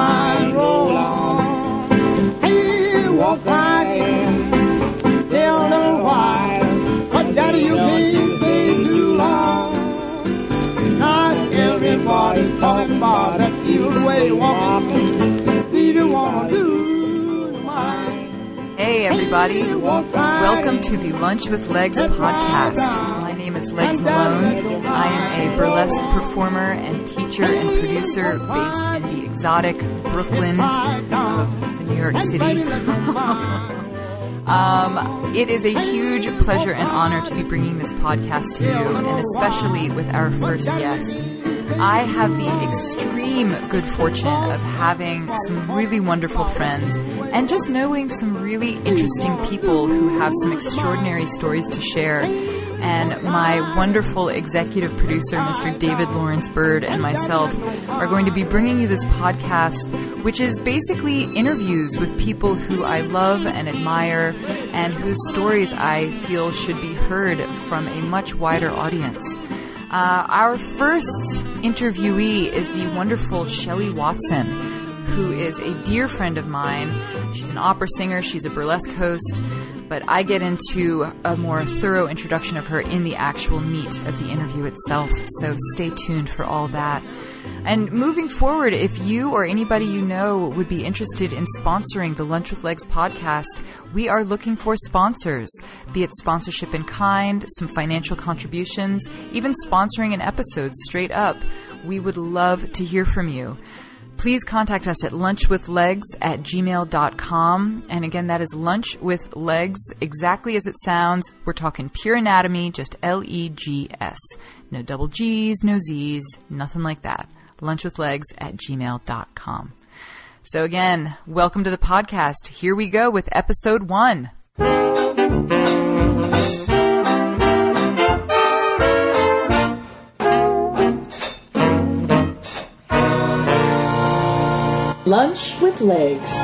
mine roll on. Hey, walk right in, tell them why. But daddy, you can't stay too long. Not everybody's talking about that evil way you walk. See if you wanna do mine. Hey, everybody. Welcome to the Lunch with Legs podcast. Is Legs Malone. I am a burlesque performer and teacher and producer based in the exotic Brooklyn of the New York City. um, it is a huge pleasure and honor to be bringing this podcast to you, and especially with our first guest. I have the extreme good fortune of having some really wonderful friends and just knowing some really interesting people who have some extraordinary stories to share. And my wonderful executive producer, Mr. David Lawrence Bird, and myself are going to be bringing you this podcast, which is basically interviews with people who I love and admire and whose stories I feel should be heard from a much wider audience. Uh, our first interviewee is the wonderful Shelley Watson, who is a dear friend of mine. She's an opera singer, she's a burlesque host, but I get into a more thorough introduction of her in the actual meat of the interview itself, so stay tuned for all that. And moving forward, if you or anybody you know would be interested in sponsoring the Lunch with Legs podcast, we are looking for sponsors, be it sponsorship in kind, some financial contributions, even sponsoring an episode straight up. We would love to hear from you. Please contact us at lunchwithlegs at gmail.com. And again, that is lunch with legs, exactly as it sounds. We're talking pure anatomy, just L E G S. No double G's, no Z's, nothing like that. Lunchwithlegs at gmail.com. So again, welcome to the podcast. Here we go with episode one. Lunch with Legs.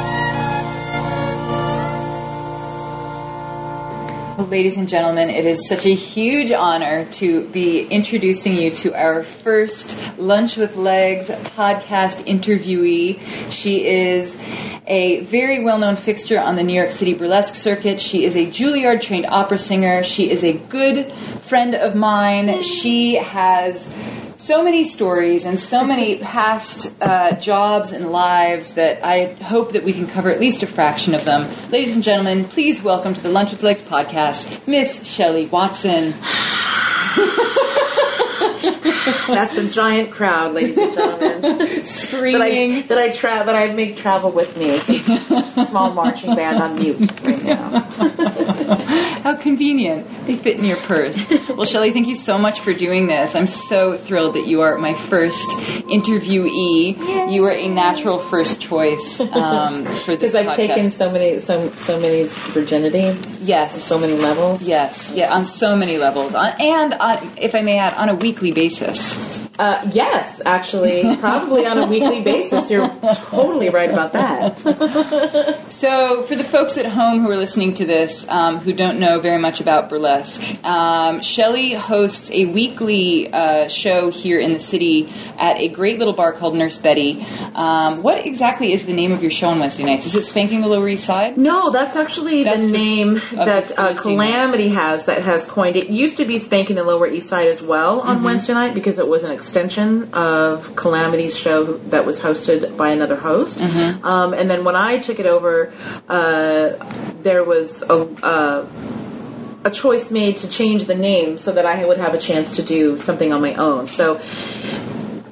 Well, ladies and gentlemen, it is such a huge honor to be introducing you to our first Lunch with Legs podcast interviewee. She is a very well known fixture on the New York City burlesque circuit. She is a Juilliard trained opera singer. She is a good friend of mine. She has so many stories and so many past uh, jobs and lives that I hope that we can cover at least a fraction of them. Ladies and gentlemen, please welcome to the Lunch with Legs podcast, Miss Shelley Watson. That's the giant crowd, ladies and gentlemen. that I Screaming. that I tra- that I make travel with me. Small marching band on mute right now. How convenient. They fit in your purse. Well, Shelley, thank you so much for doing this. I'm so thrilled that you are my first interviewee. You are a natural first choice um, for this Because I've podcast. taken so many so so many virginity, yes, so many levels. Yes, yeah, on so many levels, on, and on, if I may add, on a weekly basis. Uh, yes, actually, probably on a weekly basis. You're totally right about that. So, for the folks at home who are listening to this, um, who don't know very much about burlesque, um, Shelley hosts a weekly uh, show here in the city at a great little bar called Nurse Bettie. Um, what exactly is the name of your show on Wednesday nights? Is it Spanking the Lower East Side? No, that's actually That's the the- name that the uh, Calamity has that has coined it. Used to be Spanking the Lower East Side as well on Wednesday night because it was an extension of Calamity's show that was hosted by another host. Um, and then when I took it over, uh, there was a. Uh, a choice made to change the name so that I would have a chance to do something on my own. So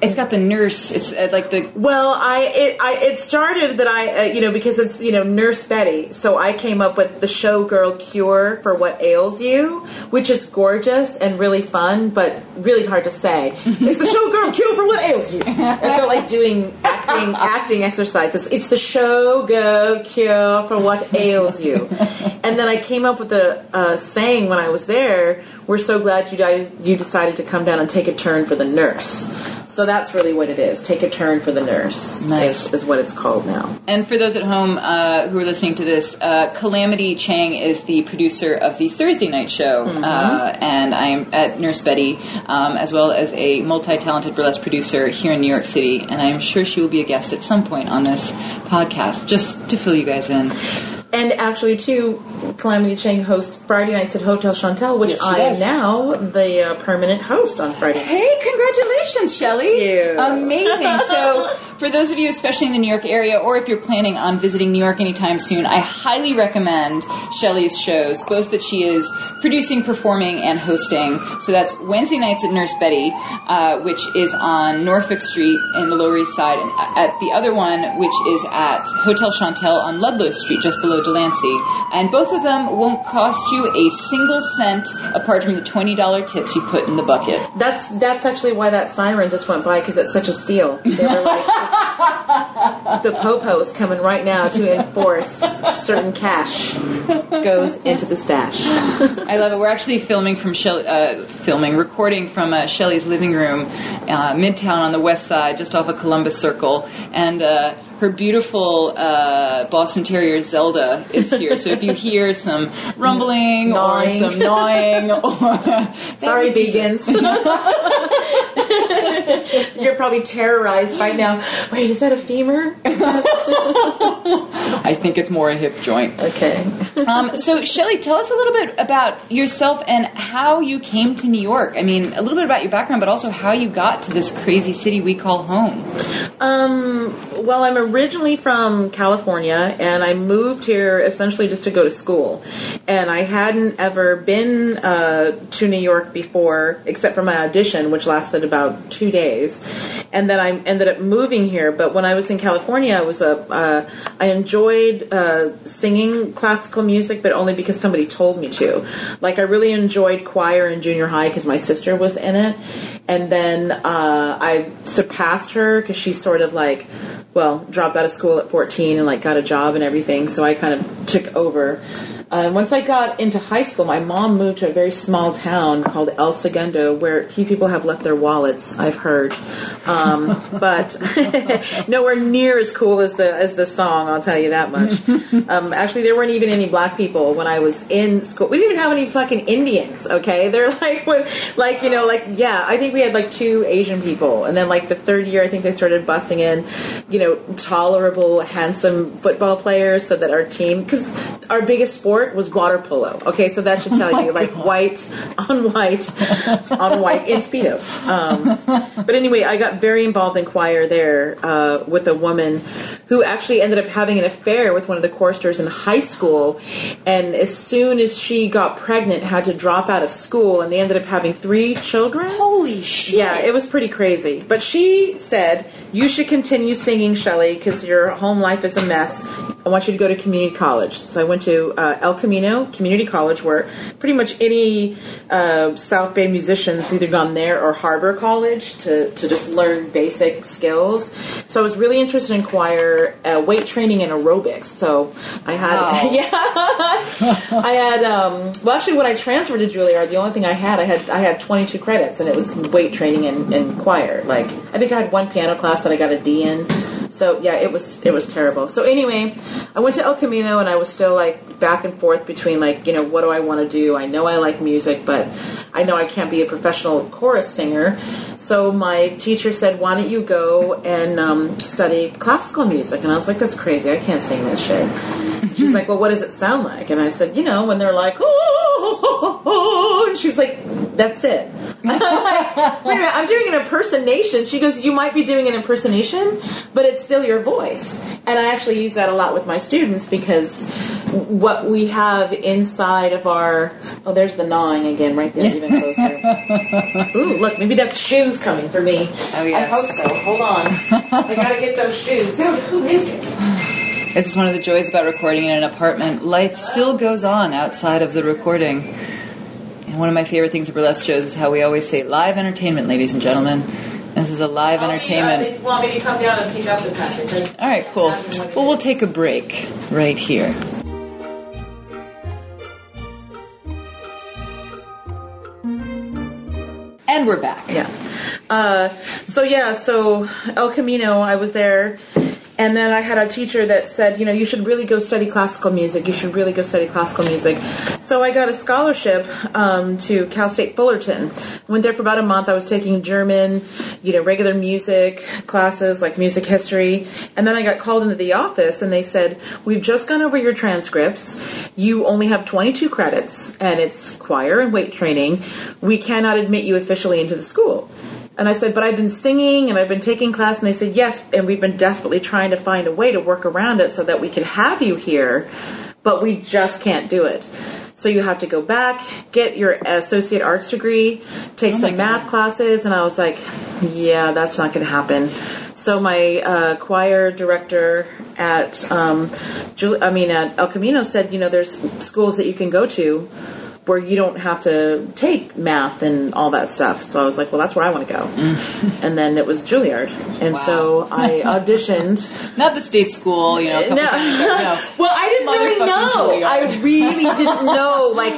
It's got the nurse. It's uh, like the Well, I it, I it started that I uh, you know because it's you know Nurse Bettie, so I came up with the showgirl cure for what ails you, which is gorgeous and really fun, but really hard to say. it's the showgirl cure for what ails you. I feel like doing acting acting exercises. It's the showgirl cure for what ails you. And then I came up with the uh, saying when I was there. We're so glad you guys you decided to come down and take a turn for the nurse. So that's really what it is. Take a turn for the nurse. Nice. is, is what it's called now. And for those at home uh, who are listening to this, uh, Calamity Chang is the producer of the Thursday night show, uh, and I'm at Nurse Bettie, um, as well as a multi-talented burlesque producer here in New York City. And I'm sure she will be a guest at some point on this podcast, just to fill you guys in. And actually, too, Calamity Chang hosts Friday nights at Hotel Chantelle, which Yes, I am now the uh, permanent host on Friday. Hey, congratulations, Shelly! Thank you. Amazing. So, for those of you, especially in the New York area, or if you're planning on visiting New York anytime soon, I highly recommend Shelly's shows, both that she is producing, performing, and hosting. So that's Wednesday nights at Nurse Bettie, uh, which is on Norfolk Street in the Lower East Side, and at the other one, which is at Hotel Chantelle on Ludlow Street, just below Delancey. And both of them won't cost you a single cent apart from the $20 tips you put in the bucket. That's that's actually why that siren just went by because it's such a steal. They were like, the popo is coming right now to enforce certain cash goes into the stash. I love it. We're actually filming from uh, filming, recording from uh, Shelley's living room, uh, Midtown on the west side, just off of Columbus Circle, and uh, her beautiful uh, Boston Terrier Zelda is here. So if you hear some rumbling Gnawing. or some gnawing, or Sorry, vegans. You're probably terrorized right now. Wait, is that a femur? I think it's more a hip joint. Okay. Um, so, Shelley, tell us a little bit about yourself and how you came to New York. I mean, a little bit about your background, but also how you got to this crazy city we call home. Um, well, I'm originally from California, and I moved here essentially just to go to school. And I hadn't ever been uh, to New York before, except for my audition, which lasted about two days. And then I ended up moving here. But when I was in California, I was a uh, I enjoyed uh, singing classical music, but only because somebody told me to. Like I really enjoyed choir in junior high because my sister was in it, and then uh, I surpassed her because she sort of like, well, dropped out of school at 14 and like got a job and everything. So I kind of took over. Uh, once I got into high school, my mom moved to a very small town called El Segundo, where few people have left their wallets. I've heard, um, but nowhere near as cool as the as the song. I'll tell you that much. um, actually, there weren't even any black people when I was in school. We didn't even have any fucking Indians. Okay, they're like, like you know, like yeah. I think we had like two Asian people, and then like the third year, I think they started busing in, you know, tolerable, handsome football players, so that our team because our biggest sport was water polo. Okay, so that should tell you like white on white on white in speedos. Um, but anyway, I got very involved in choir there uh, with a woman who actually ended up having an affair with one of the choristers in high school, and as soon as she got pregnant, had to drop out of school, and they ended up having three children. Holy shit! Yeah, it was pretty crazy. But she said, You should continue singing, Shelley, because your home life is a mess. I want you to go to community college. So I went to uh, El Camino Community College, where pretty much any uh, South Bay musicians either gone there or Harbor College to, to just learn basic skills. So I was really interested in choir, uh, weight training, and aerobics. So I had, Wow. yeah, I had. Um, well, actually, when I transferred to Juilliard, the only thing I had, I had, I had 22 credits, and it was weight training and, and choir. Like, I think I had one piano class that I got a D in. So yeah, it was it was terrible. So anyway, I went to El Camino, and I was still like back and forth between like you know what do I want to do? I know I like music, but I know I can't be a professional chorus singer. So my teacher said, "Why don't you go and um, study classical music?" And I was like, "That's crazy. I can't sing that shit." She's like, "Well, what does it sound like?" And I said, "You know, when they're like, oh," and she's like, "That's it." I'm like, Wait a minute, I'm doing an impersonation. She goes, "You might be doing an impersonation, but it's still your voice." And I actually use that a lot with my students because what we have inside of our oh, there's the gnawing again, right there, even closer. Ooh, look, maybe that's shoes coming for me. Oh, yes. I hope so. Hold on, I gotta get those shoes. Dude, who is it? This is one of the joys about recording in an apartment. Life still goes on outside of the recording. And one of my favorite things of burlesque shows is how we always say live entertainment, ladies and gentlemen. This is a live entertainment. They want me to come down and pick up the package. All right, cool. Well, we'll take a break right here. And we're back. Yeah. Uh, so yeah, so El Camino, I was there, And then I had a teacher that said, you know, you should really go study classical music. You should really go study classical music. So I got a scholarship um, to Cal State Fullerton. Went there for about a month. I was taking German, you know, regular music classes like music history. And then I got called into the office and they said, we've just gone over your transcripts. You only have 22 credits and it's choir and weight training. We cannot admit you officially into the school. And I said, but I've been singing and I've been taking class. And they said, yes. And we've been desperately trying to find a way to work around it so that we can have you here, but we just can't do it. So you have to go back, get your associate arts degree, take Oh some math classes. And I was like, yeah, that's not going to happen. So my uh, choir director at, um, I mean, at El Camino said, you know, there's schools that you can go to where you don't have to take math and all that stuff. So I was like, well, that's where I want to go. and then it was Juilliard. And so I auditioned. Not the state school, you know. No. no. well, I didn't really know. Juilliard. I really didn't know. Like,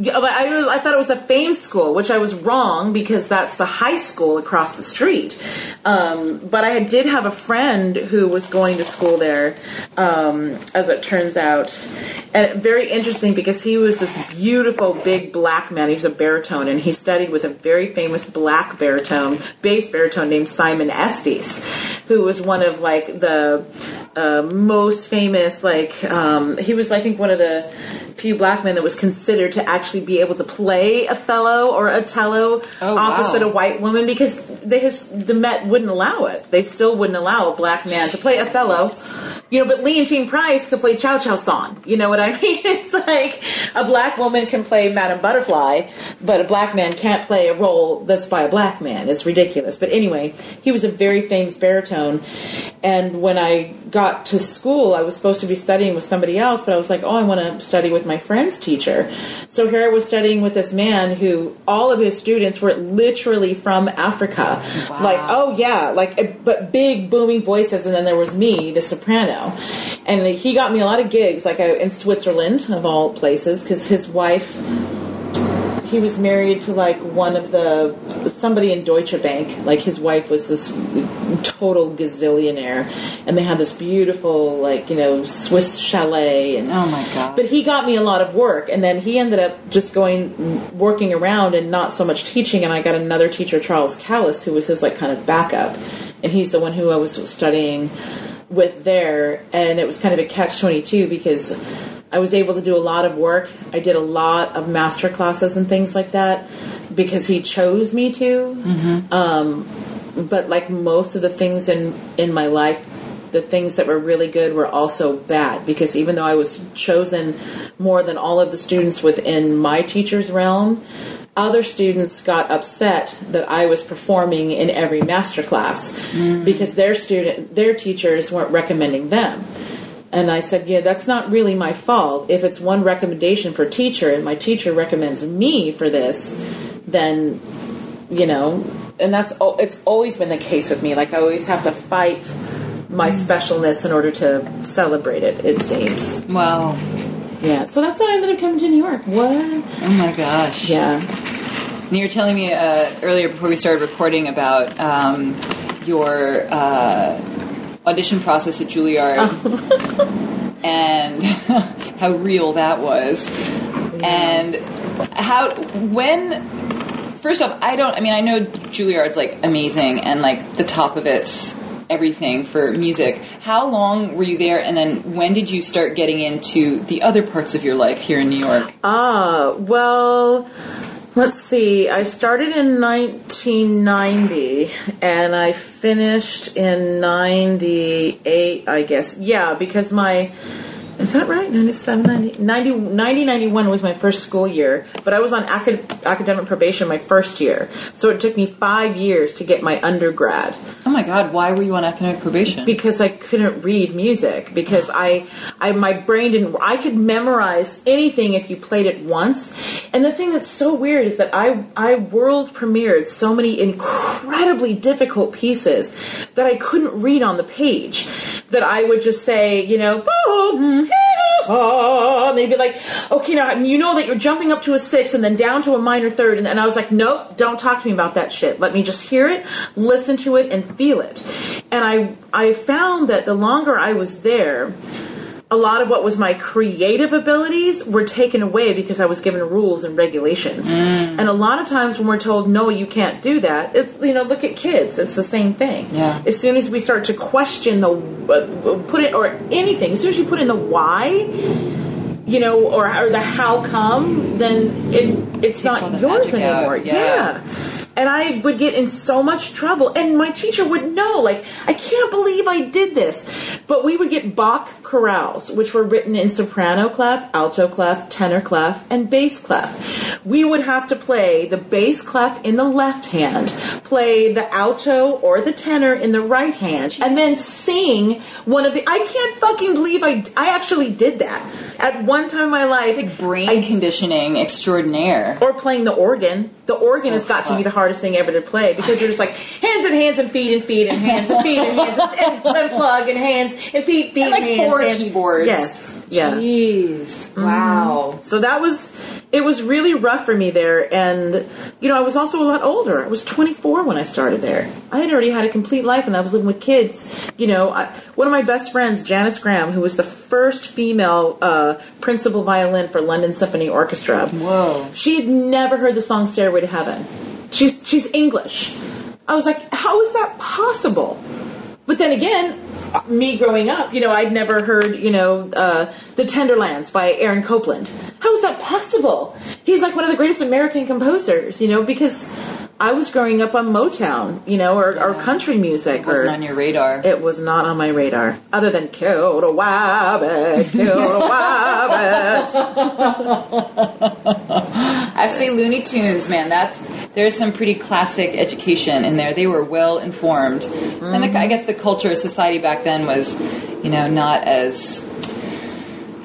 yeah, I, was, I thought it was a fame school, which I was wrong because that's the high school across the street. Um, but I did have a friend who was going to school there, um, as it turns out. And very interesting because he was this beautiful big black man. He was a baritone, and he studied with a very famous black baritone, bass baritone named Simon Estes, who was one of like the uh, most famous. Like um, he was, I think, one of the few black men that was considered to actually be able to play Othello or Otello Oh, wow. opposite a white woman because they his, the Met wouldn't allow it. They still wouldn't allow a black man to play Othello. You know, but Leontyne Price could play Cio-Cio-San. You know what I mean? It's like a black woman can play Madame Butterfly, but a black man can't play a role that's by a black man. It's ridiculous. But anyway, he was a very famous baritone. And when I got to school, I was supposed to be studying with somebody else, but I was like, oh, I want to study with my friend's teacher. So here I was studying with this man who all of his students were literally from Africa. Wow. Like, oh yeah, like, uh, but big booming voices. And then there was me, the soprano. And he got me a lot of gigs, like I, in Switzerland, of all places, because his wife he was married to like one of the somebody in Deutsche Bank. Like his wife was this total gazillionaire, and they had this beautiful like you know Swiss chalet. And Oh my god. but he got me a lot of work, and then he ended up just going working around and not so much teaching. And I got another teacher, Charles Callis, who was his like kind of backup, and he's the one who I was studying with there. And it was kind of a catch twenty two because I was able to do a lot of work. I did a lot of master classes and things like that because he chose me to. Um, but like most of the things in in my life, the things that were really good were also bad because even though I was chosen more than all of the students within my teacher's realm, other students got upset that I was performing in every master class mm. because their student their teachers weren't recommending them. And I said, yeah, that's not really my fault. If it's one recommendation per teacher and my teacher recommends me for this, then, you know, and that's, it's always been the case with me. Like, I always have to fight my specialness in order to celebrate it, it seems. wow. Yeah. So that's how I ended up coming to New York. What? Oh my gosh. Yeah. And you were telling me uh, earlier before we started recording about um, your uh, audition process at Juilliard and how real that was. And how, when, first off, I don't, I mean, I know Juilliard's like amazing and like the top of it's everything for music. How long were you there and then when did you start getting into the other parts of your life here in New York? Ah, well, let's see. I started in 1990 and I finished in 98, I guess. Yeah, because my. Is that right? 97, 90, 90, 90, 91 was my first school year, but I was on acad- academic probation my first year. So it took me five years to get my undergrad Oh my god, why were you on academic probation? because I couldn't read music because I, I my brain didn't I could memorize anything if you played it once. And the thing that's so weird is that I I world premiered so many incredibly difficult pieces that I couldn't read on the page. That I would just say, you know, boom, hmm, and they'd be like, okay, now you know that you're jumping up to a six and then down to a minor third. And, and I was like, nope, don't talk to me about that shit. Let me just hear it, listen to it, and feel it. And I, I found that the longer I was there, a lot of what was my creative abilities were taken away because I was given rules and regulations. And a lot of times when we're told, no, you can't do that, it's, you know, look at kids. It's the same thing. Yeah. As soon as we start to question the, uh, put it, or anything, as soon as you put in the why, you know, or, or the how come, then it, it's not yours magic out, anymore. yeah. yeah. And I would get in so much trouble, and my teacher would know, like, I can't believe I did this. But we would get Bach chorales, which were written in soprano clef, alto clef, tenor clef, and bass clef. We would have to play the bass clef in the left hand, play the alto or the tenor in the right hand, and then sing one of the. I can't fucking believe I, I actually did that at one time in my life. It's like brain conditioning extraordinaire. or playing the organ. The organ has got to be the hardest thing ever to play because you're just like hands and hands and feet and feet and hands and feet and hands and, and, and plug and hands and feet, feet, And like hands, four hands. keyboards. Yes, yeah. Jeez. Wow. Mm-hmm. So that was it was really rough for me there and you know I was also a lot older. I was 24 when I started there. I had already had a complete life and I was living with kids. You know, I, one of my best friends, Janice Graham, who was the first female uh, principal violin for London Symphony Orchestra. Whoa. She had never heard the song Stairway to Heaven. She's she's English. I was like, how is that possible? But then again, me growing up, you know, I'd never heard, you know, uh, The Tenderlands by Aaron Copland. How is that possible? He's like one of the greatest American composers, you know, because I was growing up on Motown, you know, or, or country music. or, Wasn't on your radar. it was not on my radar, other than kill the wabbit, kill the wabbit. I say Looney Tunes, man. That's there's some pretty classic education in there. They were well informed, and the, I mm-hmm. guess the culture of society back then was, you know, not as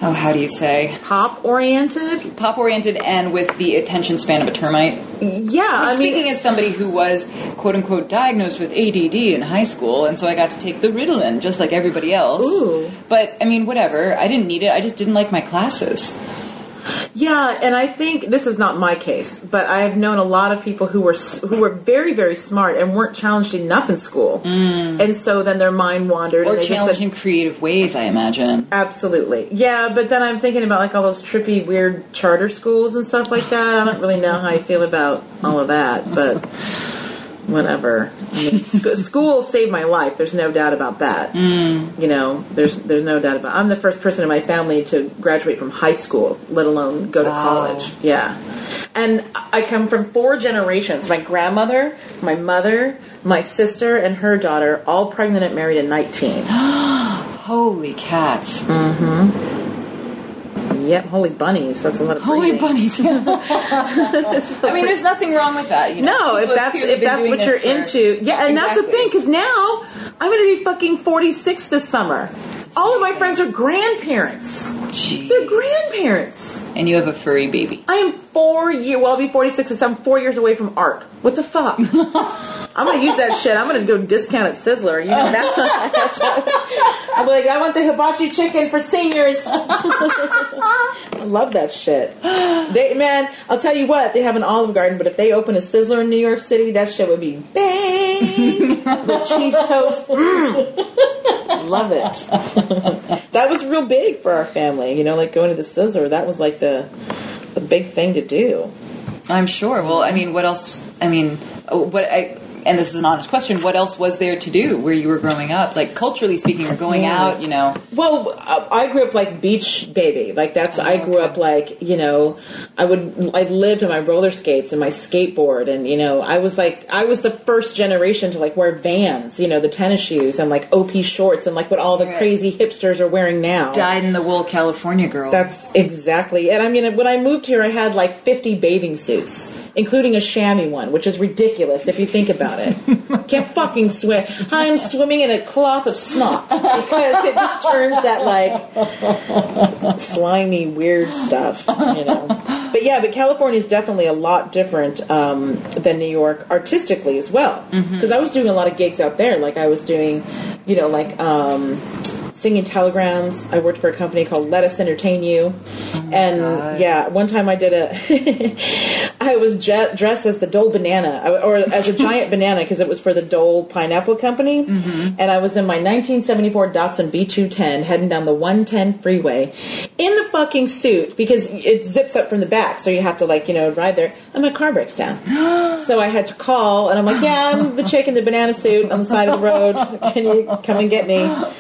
oh, how do you say Pop oriented? pop oriented and with the attention span of a termite. Yeah, I Speaking mean, as somebody who was quote unquote diagnosed with ADD in high school, and so I got to take the Ritalin just like everybody else. Ooh. But I mean, whatever. I didn't need it. I just didn't like my classes. Yeah, and I think this is not my case, but I have known a lot of people who were who were very very smart and weren't challenged enough in school, and so then their mind wandered Mm. Or and they just challenged said, in creative ways, I imagine. Absolutely. Yeah, but then I'm thinking about like all those trippy, weird charter schools and stuff like that. I don't really know how I feel about all of that, but whatever. I mean, sc- school saved my life. There's no doubt about that. Mm. You know, there's there's no doubt about. It. I'm the first person in my family to graduate from high school, let alone go to Wow. college. Yeah. And I come from four generations. My grandmother, my mother, my sister, and her daughter, all pregnant and married at 19. Holy cats. Yep, holy bunnies. That's a lot of Holy breathing. bunnies. I mean, there's nothing wrong with that. You know? No, People if that's if that's what you're for- into, yeah, and that's the thing. Because now I'm going to be fucking 46 this summer. All of my friends are grandparents. Gee. They're grandparents. And you have a furry baby. I am four year. Well, I'll be 46 this I'm four years away from art. What the fuck? I'm gonna use that shit. I'm gonna go discount at Sizzler. You know that? I'm like, I want the hibachi chicken for seniors. I love that shit. They, man, I'll tell you what. They have an Olive Garden, but if they open a Sizzler in New York City, that shit would be bang. the cheese toast. mm. Love it. that was real big for our family. You know, like going to the Sizzler. That was like the the big thing to do. I'm sure. Well, I mean, what else? I mean, what I. And this is an honest question. What else was there to do where you were growing up? Like culturally speaking, or going Yeah. out, you know? Well, I grew up like beach baby. Like that's I grew up like you know I would I lived on my roller skates and my skateboard and you know I was like I was the first generation to like wear Vans, you know the tennis shoes and like OP shorts and like what all the Right. crazy hipsters are wearing now. Dyed in the wool California girl. That's exactly. And I mean, when I moved here, I had like 50 bathing suits, including a chamois one, which is ridiculous if you think about it. Can't fucking swim. I'm swimming in a cloth of snot because it just turns that like slimy, weird stuff, you know. But yeah, but California is definitely a lot different um, than New York artistically as well. Because I was doing a lot of gigs out there. Like I was doing, you know, like. Um, singing telegrams. I worked for a company called Let Us Entertain You, oh and God. yeah, one time I did a. I was je- dressed as the Dole banana, or as a giant banana, because it was for the Dole Pineapple Company, mm-hmm. and I was in my 1974 Datsun B210 heading down the 110 freeway in the fucking suit because it zips up from the back, so you have to like you know ride there, and my car breaks down. So I had to call, and I'm like, "Yeah, I'm the chick in the banana suit on the side of the road. Can you come and get me?"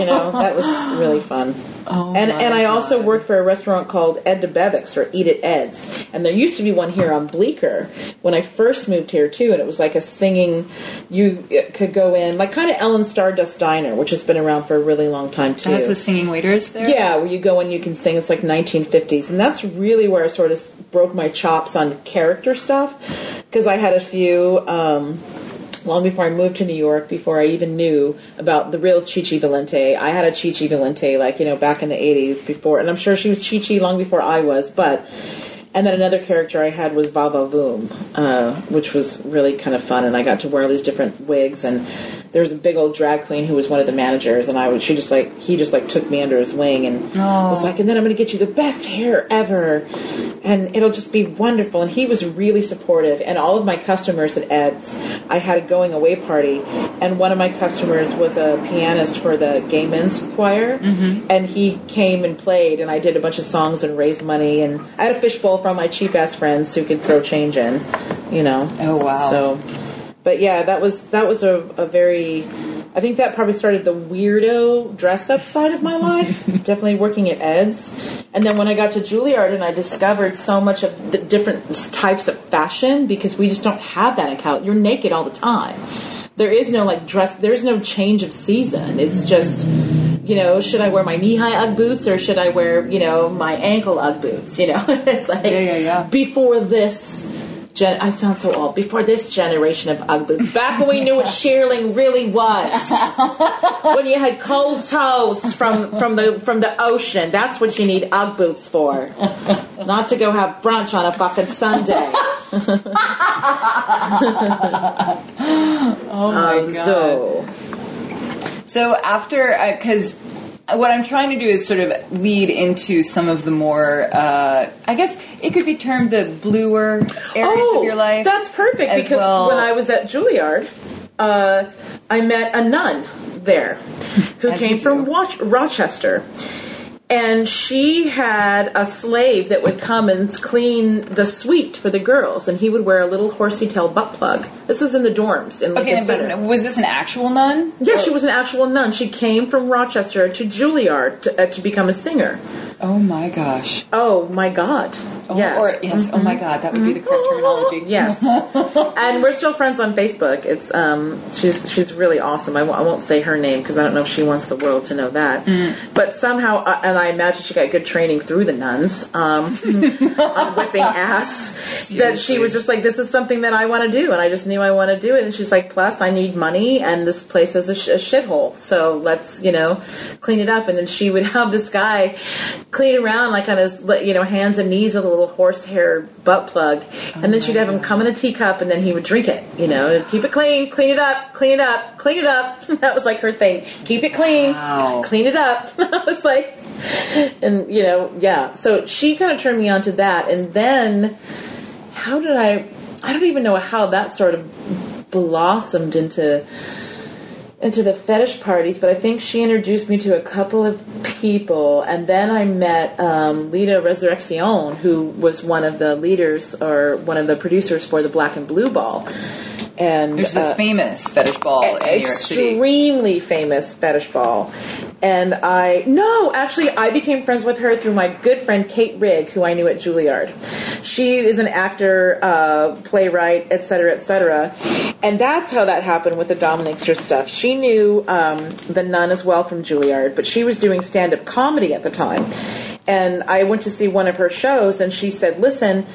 You know, that was really fun. Oh and and I also worked for a restaurant called Ed Debevic's or Eat at Ed's, and there used to be one here on Bleecker when I first moved here too, and it was like a singing. You could go in like kind of Ellen Stardust Diner, which has been around for a really long time too. Has the singing waiters there? Yeah, where you go and you can sing. It's like 1950s, and that's really where I sort of broke my chops on character stuff because I had a few. Um, long before I moved to New York, before I even knew about the real Chi Chi Valenti, I had a Chi Chi Valenti, like you know, back in the 80s before, and I'm sure she was Chichi long before I was, but. And then another character I had was Vava Voom, uh, which was really kind of fun, and I got to wear all these different wigs. And there was a big old drag queen who was one of the managers, and I was she just like he just like took me under his wing and oh. was like, and then I'm going to get you the best hair ever, and it'll just be wonderful. And he was really supportive, and all of my customers at Ed's, I had a going away party, and one of my customers was a pianist for the gay men's choir, mm-hmm. and he came and played, and I did a bunch of songs and raised money, and I had a fishbowl from my cheap ass friends who could throw change in, you know. Oh, wow. So, but yeah, that was that was a, a very. I think that probably started the weirdo dress up side of my life. Definitely working at Ed's. And then when I got to Juilliard and I discovered so much of the different types of fashion because we just don't have that in Cal. You're naked all the time. There is no like dress, there's no change of season. It's just, you know, should I wear my knee high Ugg boots or should I wear, you know, my ankle Ugg boots? You know, it's like Yeah, yeah, yeah. before this gen- I sound so old. Before this generation of Ugg boots, back when we knew what shearling really was, when you had cold toes from from the from the ocean, that's what you need Ugg boots for. Not to go have brunch on a fucking Sunday. Oh my Um, god. so So after, because what I'm trying to do is sort of lead into some of the more, uh, I guess it could be termed the bluer areas of your life. Oh, That's perfect because well. when I was at Juilliard, uh, I met a nun there who came from. Rochester. And she had a slave that would come and clean the suite for the girls, and he would wear a little horsey tail butt plug. This is in the dorms in Lincoln okay, Center. was this an actual nun? Yeah, she was an actual nun. She came from Rochester to Juilliard to, uh, to become a singer. Oh my gosh. Oh my God! Oh, yes, Mm-hmm. Yes, oh my god, that would be the correct terminology. Yes, and we're still friends on Facebook. It's um, she's she's really awesome. I w- I won't say her name because I don't know if she wants the world to know that. Mm. But somehow, uh, and I imagine she got good training through the nuns um, on whipping ass. That she was just like, this is something that I want to do, and I just knew I want to do it. And she's like, plus I need money, and this place is a, sh- a shithole, so let's you know clean it up. And then she would have this guy clean around like on his you know hands and knees with a little horsehair butt plug, and then she'd have him come in a teacup, and then he would drink it. You know, keep it clean, clean it up, clean it up, clean it up. that was like her thing. Keep it clean, Wow. clean it up. I was like, and you know, yeah. So she kind of turned me on to that, and then how did I? I don't even know how that sort of blossomed into into the fetish parties, but I think she introduced me to a couple of people, and then I met um, Lita Resurrection, who was one of the leaders or one of the producers for the Black and Blue Ball. And There's uh, a famous fetish ball in New York City. extremely famous fetish ball. And I no, actually, I became friends with her through my good friend Kate Rigg, who I knew at Juilliard. She is an actor, uh, playwright, etc., etc. And that's how that happened with the Dominator stuff. She knew um, the nun as well from Juilliard, but she was doing stand-up comedy at the time. And I went to see one of her shows, and she said, "Listen,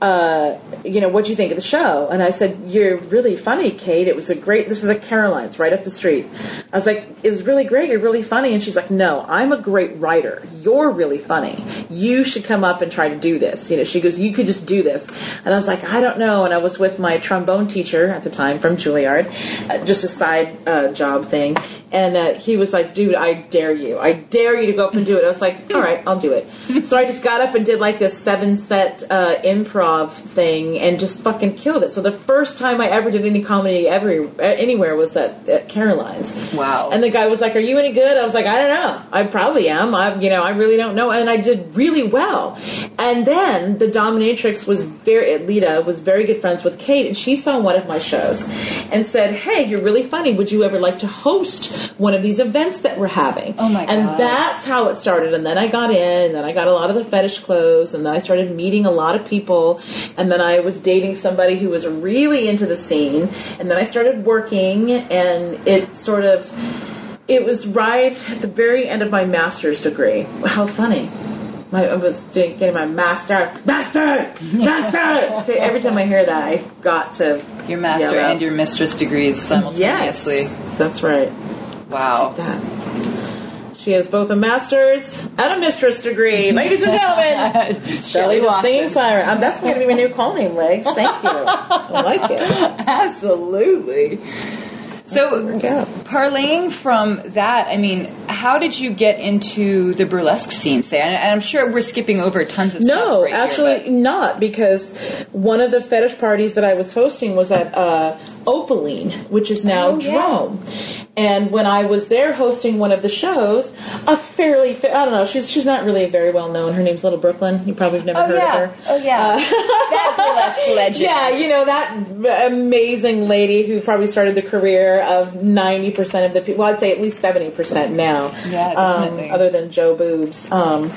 uh, you know, what do you think of the show?" And I said, "You're really funny, Kate. It was a great. This was at Caroline's, right up the street." I was like, "It was really great. You're really funny." And she's like, "No, I'm a great writer. You're really funny. You should come up and try to do this." You know, she goes, "You could just do this." And I was like, "I don't know." And I was with my trombone teacher at the time from Juilliard, uh, just a side uh, job thing. and uh, he was like, "Dude, I dare you! I dare you to go up and do it." I was like, "All right, I'll do it." so I just got up and did like this seven set uh, improv thing and just fucking killed it. So the first time I ever did any comedy ever anywhere was at, at Caroline's. Wow. And the guy was like, "Are you any good?" I was like, "I don't know. I probably am. I, you know, I really don't know." And I did really well. And then the dominatrix was very Lita was very good friends with Kate, and she saw one of my shows and said, "Hey, you're really funny. Would you ever like to host one of these events that we're having?" Oh my And God. that's how it started. And then I got in, and then I got a lot of the fetish clothes, and then I started meeting a lot of people, and then I was dating somebody who was really into the scene, and then I started working, and it sort of it was right at the very end of my master's degree. How funny. My, I was doing, getting my master, master, master. Okay, every time I hear that, I got to Your master and your mistress degrees simultaneously. yes, that's right. Wow. That. She has both a master's and a mistress degree, ladies and gentlemen. Shelley the Singing Siren. Um, that's going to be my new call name, Legs. Thank you. I like it. Absolutely. So, parlaying from that, I mean, how did you get into the burlesque scene? Say, and I'm sure we're skipping over tons of stuff. No, right actually but- not, because one of the fetish parties that I was hosting was at uh, Opaline, which is now Oh, yeah. Drom. And when I was there hosting one of the shows, a fairly, fa- I don't know, she's she's not really very well known. Her name's Little Brooklyn. You probably have never Oh heard yeah, of her. oh yeah, that burlesque legend. Yeah, you know that amazing lady who probably started the career of ninety percent of the people. Well, I'd say at least seventy percent now. Yeah, um, definitely. other than Jo Boobs. Um,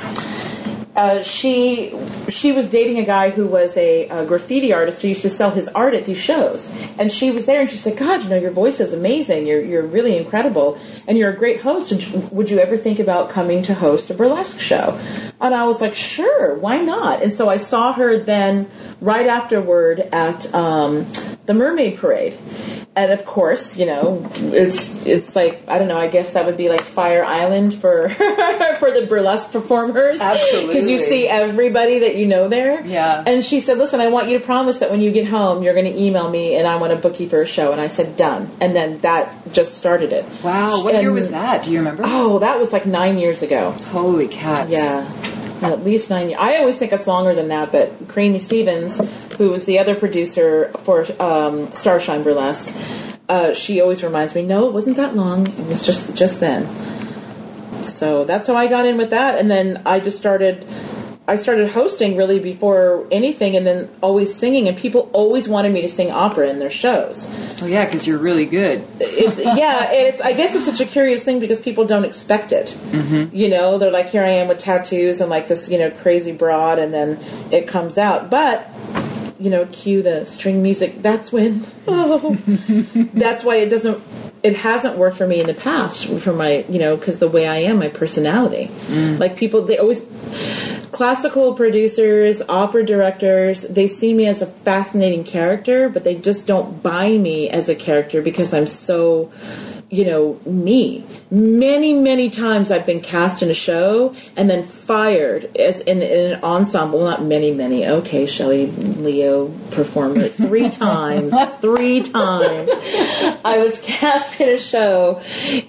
uh, she she was dating a guy who was a, a graffiti artist who used to sell his art at these shows, and she was there, and she said, "God, you know, your voice is amazing. You're you're really incredible, and you're a great host. And would you ever think about coming to host a burlesque show?" And I was like, "Sure, why not?" And so I saw her then right afterward at um, the Mermaid Parade. And of course, you know, it's it's like I don't know. I guess that would be like Fire Island for for the burlesque performers. Absolutely. because you see everybody that you know there. Yeah. And she said, "Listen, I want you to promise that when you get home, you're going to email me, and I want to book you for a show." And I said, "Done." And then that just started it. Wow, what year was that? Do you remember? Oh, that was like nine years ago. Holy cats! Yeah. At least nine years. I always think it's longer than that, but Creamy Stevens, who was the other producer for um, Starshine Burlesque, uh, she always reminds me, no, it wasn't that long. It was just just then. So that's how I got in with that, and then I just started. I started hosting really before anything, and then always singing, and people always wanted me to sing opera in their shows. Oh yeah, because you're really good. it's yeah it's i guess it's such a curious thing because people don't expect it. Mm-hmm. you know they're like here i am with tattoos and like this you know crazy broad and then it comes out. But you know cue the string music that's when oh, that's why it doesn't it hasn't worked for me in the past for my you know because the way i am my personality. Like people they always classical producers, opera directors, they see me as a fascinating character, but they just don't buy me as a character because I'm so, you know, me. Many, many times I've been cast in a show and then fired as in, in an ensemble. Well, not many, many. Okay, Shelley Leo performer three times. Three times. I was cast in a show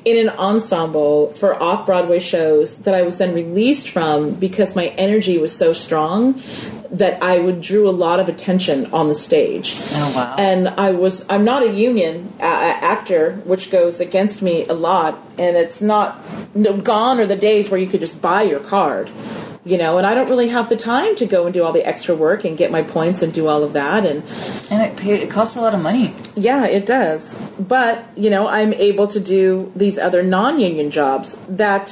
in an ensemble for off Broadway shows that I was then released from because my energy was so strong that I would drew a lot of attention on the stage. Oh, wow. And I was I'm not a union uh, actor, which goes against me a lot, and it's not no, gone are the days where you could just buy your card. You know, and I don't really have the time to go and do all the extra work and get my points and do all of that. And And it pay, it costs a lot of money. yeah, it does. But, you know, I'm able to do these other non union jobs. That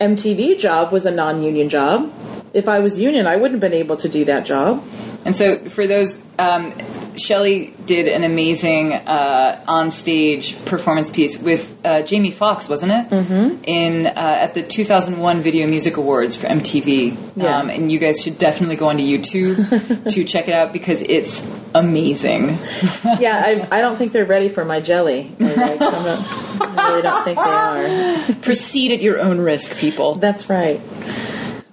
MTV job was a non union job. If I was union, I wouldn't have been able to do that job. And so for those, um, Shelley did an amazing uh, on-stage performance piece with uh, Jamie Foxx, wasn't it? Mm-hmm. In uh, at the 2001 Video Music Awards for MTV, Yeah. um, and you guys should definitely go onto YouTube to check it out because it's amazing. Yeah, I, I don't think they're ready for my jelly. Like, not- I really don't think they are. Proceed at your own risk, people. That's right.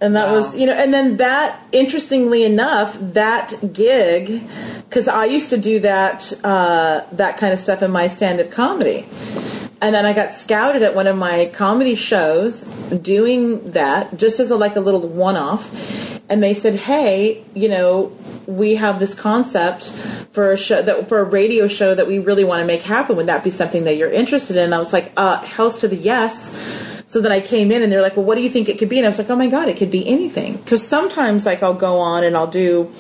And that Wow. was, you know, and then that, interestingly enough, that gig, because I used to do that uh, that kind of stuff in my stand-up comedy, and then I got scouted at one of my comedy shows doing that just as a like a little one off. And they said, "Hey, you know, we have this concept for a show that for a radio show that we really want to make happen. Would that be something that you're interested in?" And I was like, "Uh, hell's to the yes." So then I came in and they're like, well, what do you think it could be? And I was like, oh my God, it could be anything. Because sometimes, like, I'll go on and I'll do,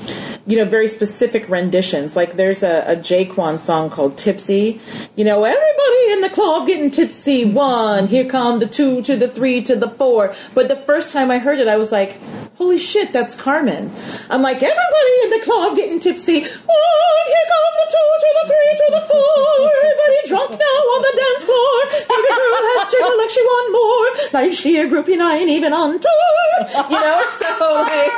you know, very specific renditions. Like, there's a, a J-Kwon song called Tipsy. You know, everybody in the club getting tipsy. One, here come the two to the three to the four. But the first time I heard it, I was like, holy shit, that's Carmen. I'm like, everybody in the club getting tipsy. One, here come the two to the three to the four. Everybody drunk now on the dance floor. Every girl has jiggled like she want more. Like she a groupie nine even on tour. You know, so like.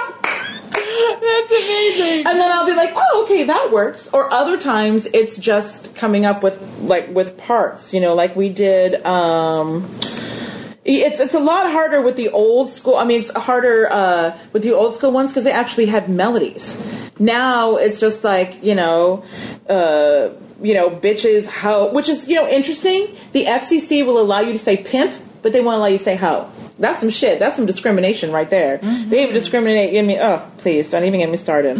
That's amazing. And then I'll be like, oh, okay, that works. Or other times it's just coming up with like with parts, you know, like we did. um it's it's a lot harder with the old school. I mean, it's harder uh, with the old school ones because they actually had melodies. Now it's just like you know, uh, you know, bitches how, which is you know interesting. The FCC will allow you to say pimp, but they won't allow you say hoe. That's some shit. That's some discrimination right there. Mm-hmm. They even discriminate. Give me, oh, please, don't even get me started.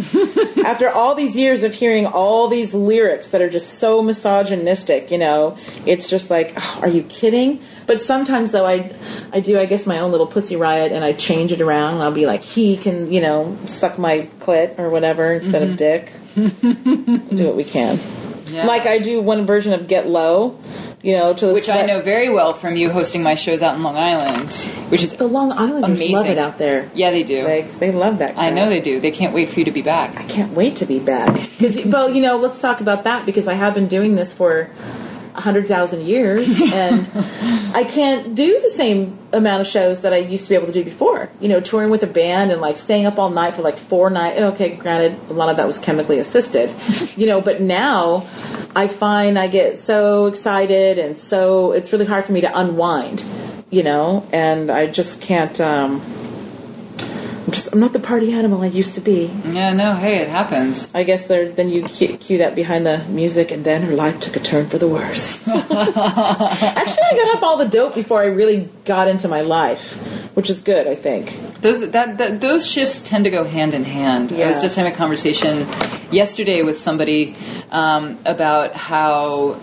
After all these years of hearing all these lyrics that are just so misogynistic, you know, it's just like, oh, are you kidding? But sometimes though, I, I do, I guess, my own little pussy riot, and I change it around. And I'll be like, he can, you know, suck my clit or whatever instead of mm-hmm. dick. do what we can. Yeah. Like I do one version of Get Low, you know, to which I know very well from you hosting my shows out in Long Island, which is The Long Islanders Amazing. love it out there. yeah, they do. They love that. I know they do. They can't wait for you to be back. I can't wait to be back. Because, well, you know, let's talk about that because I have been doing this for a hundred thousand years, and I can't do the same amount of shows that I used to be able to do before. You know, touring with a band and like staying up all night for like four nights. Okay, granted, a lot of that was chemically assisted. you know, but now I find I get so excited and so it's really hard for me to unwind. You know, and I just can't. um I'm just I'm not the party animal I used to be. Yeah, no, hey, it happens. I guess there, then you cue, cue that behind the music, and then her life took a turn for the worse. Actually, I got off all the dope before I really got into my life, which is good, I think. Those that, that those shifts tend to go hand in hand. I was just having a conversation yesterday with somebody um, about how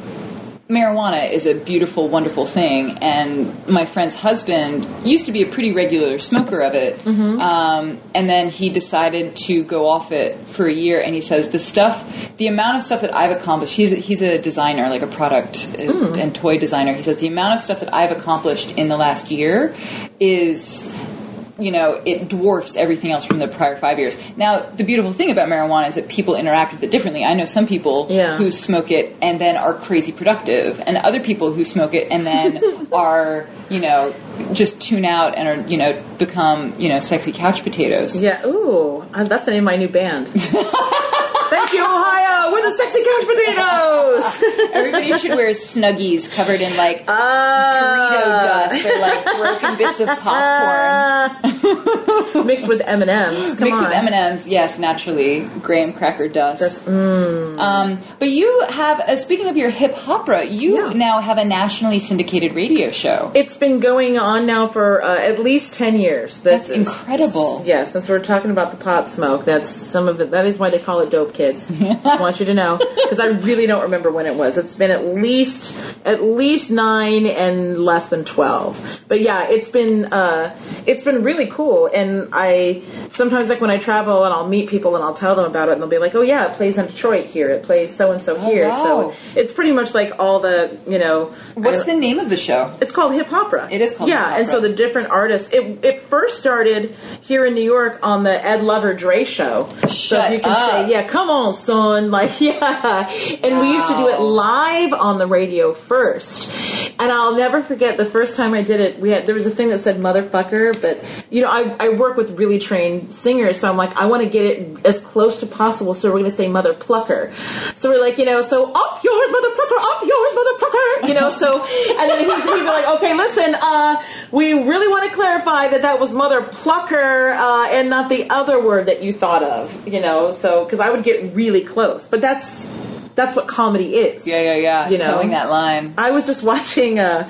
marijuana is a beautiful, wonderful thing, and my friend's husband used to be a pretty regular smoker of it, um, and then he decided to go off it for a year. And he says the stuff, the amount of stuff that I've accomplished. He's he's a designer, like a product uh, and toy designer. He says the amount of stuff that I've accomplished in the last year is you know, it dwarfs everything else from the prior five years. Now, the beautiful thing about marijuana is that people interact with it differently. I know some people Yeah. who smoke it and then are crazy productive, and other people who smoke it and then are, you know, just tune out and are, you know, become, you know, sexy couch potatoes. Yeah, ooh, uh, that's the name of my new band. Thank you, Ohio. We're the sexy couch potatoes. Everybody should wear snuggies covered in like Ah. Dorito dust or like broken bits of popcorn mixed with M and M's. Mixed on. with M and M's. Yes, naturally, graham cracker dust. That's mm, Um, but you have, uh, speaking of your hip opera, you Yeah. now have a nationally syndicated radio show. It's been going on now for uh, at least ten years. This That's is- incredible. Yes, yeah, since we're talking about the pot smoke, that's some of it. That is why they call it dope kids. Just want you to know because I really don't remember when it was. It's been at least at least nine and less than twelve. But yeah, it's been uh, it's been really cool. And I sometimes like when I travel and I'll meet people and I'll tell them about it and they'll be like, oh yeah, it plays in Detroit here. It plays so and so here. wow. So it's pretty much like all the you know. What's the name of the show? it's called hip opera. It is called yeah, hip and so the different artists. It it first started here in New York on the Ed Lover Dre show. so Shut if you can up. say, yeah, come on, son, like yeah. And we used to do it live on the radio first. And I'll never forget the first time I did it. We had there was a thing that said motherfucker, but you know I I work with really trained singers, so I'm like I want to get it as close to possible. So we're going to say mother plucker. So we're like you know so up yours mother plucker, up yours mother plucker. You know so and then he's be like okay listen uh we really want to clarify that that was mother plucker uh, and not the other word that you thought of. You know so because I would get really close, but that's That's what comedy is. Yeah, yeah, yeah. You know? Towing that line. I was just watching uh,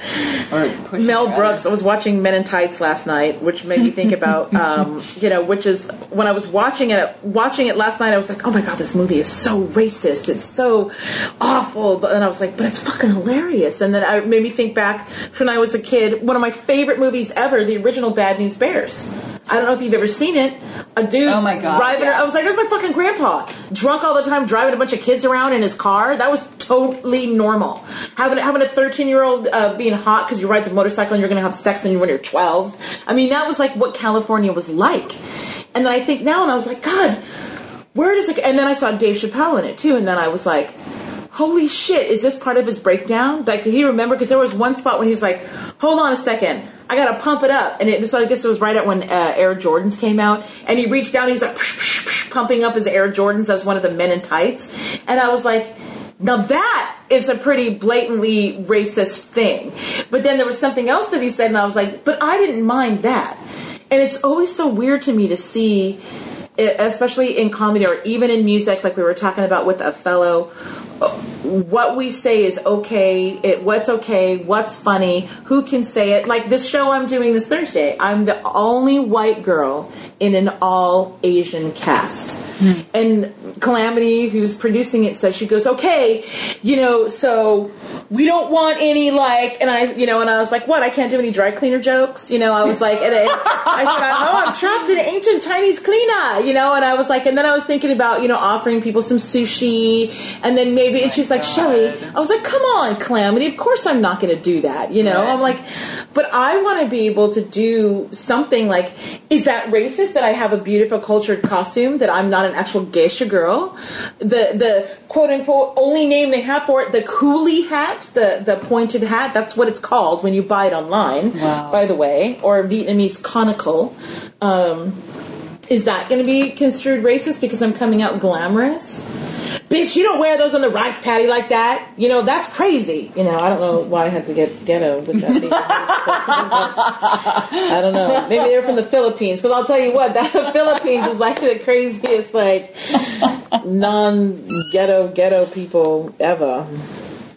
Mel Brooks. I was watching Men in Tights last night, which made me think about, um, you know, which is when I was watching it. Watching it last night, I was like, "Oh my god, this movie is so racist. It's so awful." But then I was like, "But it's fucking hilarious." And then it made me think back when I was a kid. One of my favorite movies ever, the original Bad News Bears. I don't know if you've ever seen it. A dude Oh my God, driving. yeah. I was like, "That's my fucking grandpa, drunk all the time, driving a bunch of kids around in his car." That was totally normal. Having having a thirteen year old uh, being hot because you ride a motorcycle and you're going to have sex when you're twelve. I mean, that was like what California was like. And then I think now, and I was like, God, where does it? And then I saw Dave Chappelle in it too, and then I was like. Holy shit! Is this part of his breakdown? Like, he remember? Because there was one spot when he was like, "Hold on a second, I gotta pump it up," and it, I guess it was right at when uh, Air Jordans came out, and he reached down, and he was like psh, psh, psh, pumping up his Air Jordans as one of the men in tights, and I was like, now that is a pretty blatantly racist thing. But then there was something else that he said, and I was like, but I didn't mind that. And it's always so weird to me to see, especially in comedy or even in music, like we were talking about with Othello, what we say is okay, it, what's okay, what's funny, who can say it. Like this show I'm doing this Thursday, I'm the only white girl in an all Asian cast. Hmm. And Calamity, who's producing it, says she goes, okay, you know, so we don't want any like, and I, you know, and I was like, what? I can't do any dry cleaner jokes, you know. I was like, and I, I said, oh, I'm trapped in ancient Chinese cleaner, you know. And I was like, and then I was thinking about, you know, offering people some sushi, and then maybe, and oh she's like, Shelly, I was like, come on, Calamity, of course I'm not going to do that, you know. Right. I'm like, but I want to be able to do something like, is that racist that I have a beautiful cultured costume that I'm not an actual geisha girl? The the quote unquote only name they have for it, the coolie hat, the the pointed hat. That's what it's called when you buy it online. Wow. By the way, or Vietnamese conical. Um, is that going to be construed racist because I'm coming out glamorous? Bitch, you don't wear those on the rice paddy like that. You know, that's crazy. You know, I don't know why I had to get ghetto with that I don't know. Maybe they're from the Philippines. Because I'll tell you what, that the Philippines is like the craziest, like, non ghetto, ghetto people ever.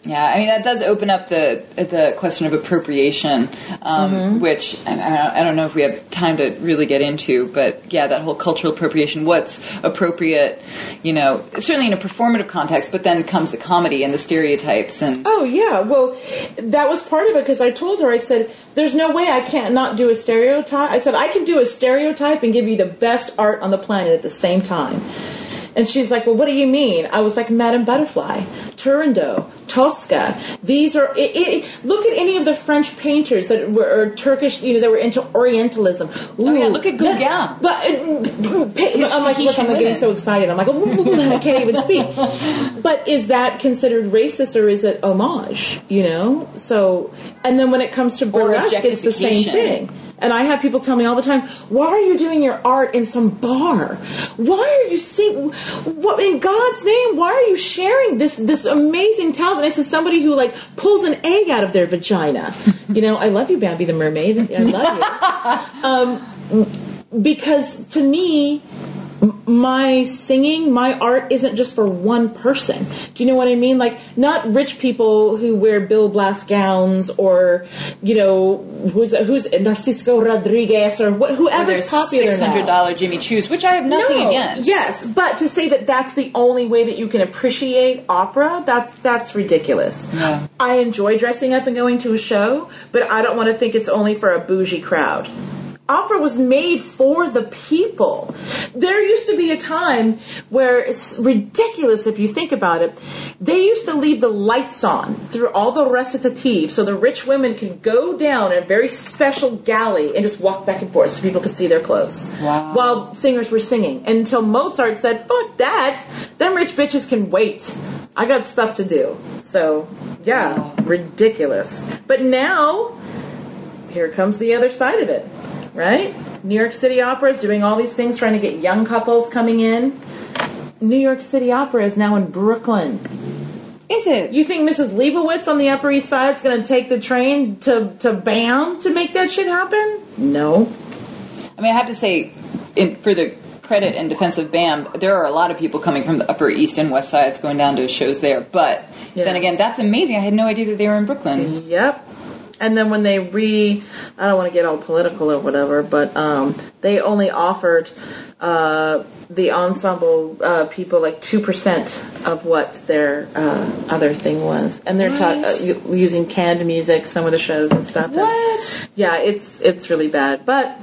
Yeah, I mean that does open up the the question of appropriation, um, Mm-hmm. which I, I don't- I don't know if we have time to really get into, but yeah, that whole cultural appropriation. What's appropriate, you know, certainly in a performative context, but then comes the comedy and the stereotypes and Oh yeah, well, that was part of it because I told her I said, "There's no way I can't not do a stereotype." I said I can do a stereotype and give you the best art on the planet at the same time. And she's like, "Well, what do you mean?" I was like, "Madame Butterfly, Turandot, Tosca. These are. It, it, look at any of the French painters that were or Turkish. You know, that were into Orientalism. Oh, yeah, look at Gauguin. But uh, I'm like, look, I'm getting so excited. I'm like, I can't even speak. But is that considered racist or is it homage? You know. So, and then when it comes to burlesque, it's the same thing. And I have people tell me all the time, "Why are you doing your art in some bar? Why are you seeing? What in God's name? Why are you sharing this this amazing talent next to somebody who like pulls an egg out of their vagina? You know, I love you, Bambi the mermaid. I love you. Um, because to me, my singing, my art isn't just for one person. Do you know what I mean? Like, not rich people who wear Bill Blass gowns or, you know, who's who's Narciso Rodriguez or wh- whoever's there's popular six hundred dollar Jimmy Choos, which I have nothing against. Yes, but to say that that's the only way that you can appreciate opera, that's that's ridiculous. Yeah. I enjoy dressing up and going to a show, but I don't want to think it's only for a bougie crowd. Opera was made for the people. There used to be a time where it's ridiculous if you think about it. They used to leave the lights on through all the recitative so the rich women could go down in a very special galley and just walk back and forth so people could see their clothes. Wow. While singers were singing. Until Mozart said, fuck that. Them rich bitches can wait. I got stuff to do. So, yeah, Wow. ridiculous. But now, here comes the other side of it, right? New York City Opera is doing all these things trying to get young couples coming in. New York City Opera is now in Brooklyn. Is it? You think Mrs. Leibowitz on the Upper East Side is going to take the train to, to BAM to make that shit happen? No. I mean, I have to say, in, for the credit and defense of BAM, there are a lot of people coming from the Upper East and West Sides going down to shows there. But Yeah. then again, that's amazing. I had no idea that they were in Brooklyn. Yep. And then when they re, I don't want to get all political or whatever, but um, they only offered uh, the ensemble uh, people like two percent of what their uh, other thing was, and they're ta- uh, using canned music, some of the shows and stuff. and- yeah, it's it's really bad, but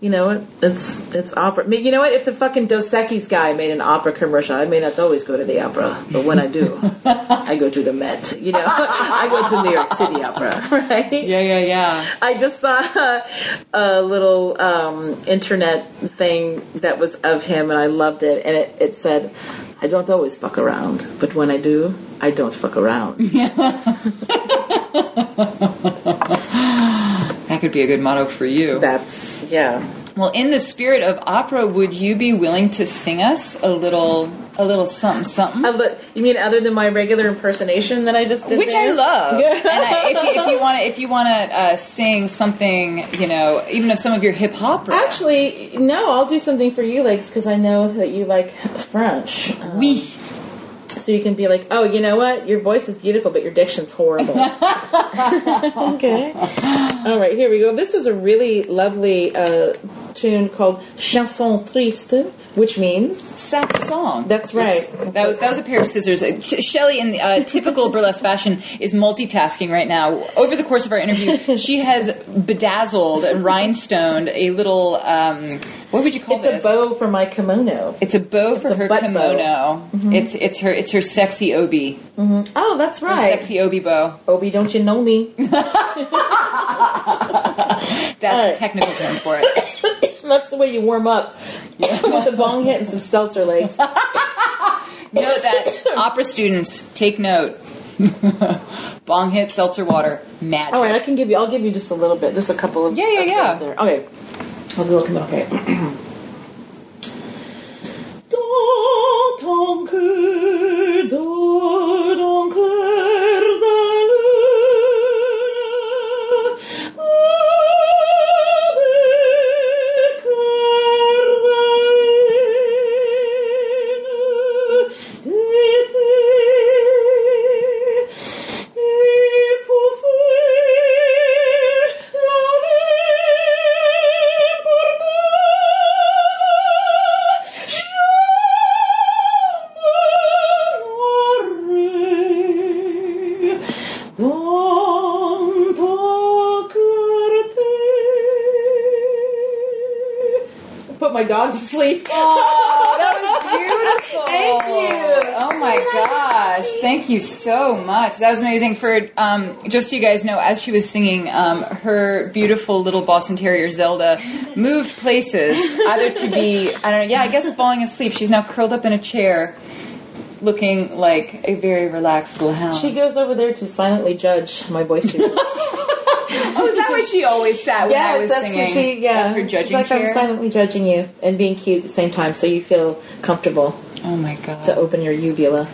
you know what? It's it's opera. I mean, you know what? If the fucking Dos Equis guy made an opera commercial, I may not always go to the opera, but when I do, I go to the Met. You know, I go to New York City Opera, right? Yeah, yeah, yeah. I just saw a, a little um, internet thing that was of him, and I loved it. And it, it said, "I don't always fuck around, but when I do, I don't fuck around." That could be a good motto for you. That's yeah. Well, in the spirit of opera, would you be willing to sing us a little, a little something, something? Uh, but you mean other than my regular impersonation that I just did? Which I love. Yeah. and I, if, you, if you want to, if you want to uh, sing something, you know, even if some of your hip hop. Actually, no. I'll do something for you, Legs, because I know that you like French. Um, we. So you can be like, oh, you know what? Your voice is beautiful, but your diction's horrible. okay. All right, here we go. This is a really lovely uh, tune called Chanson Triste, which means Sad song. That's right. Oops. That was that was a pair of scissors. Uh, Sh- Shelley, in uh, typical burlesque fashion, is multitasking right now. Over the course of our interview, she has bedazzled and rhinestoned a little. Um, what would you call it? it's a bow for my kimono. It's a bow for a her kimono. Mm-hmm. It's it's her it's her sexy obi, mm-hmm. Oh, that's her right. sexy obi bow. Obi, don't you know me? That's right. the technical term for it. That's the way you warm up with a bong hit and some seltzer legs. Note that opera students take note. Bong hit seltzer water magic. All right, I can give you. I'll give you just a little bit, just a couple of. Yeah, yeah, yeah. There. Okay, I'll go. On. Okay. Ton cœur, dans cœur Put to sleep. Oh, that was beautiful. Thank you. Oh my gosh. Thank you so much. That was amazing. For um, just so you guys know, as she was singing, um, her beautiful little Boston Terrier Zelda moved places, either to be, I don't know, yeah, I guess falling asleep. She's now curled up in a chair, looking like a very relaxed little hound. She goes over there to silently judge my voice. oh, is that where she always sat when I was that's singing? what she. Yeah, That's her She's judging like I'm silently judging you and being cute at the same time, so you feel comfortable Oh my god. to open your uvula.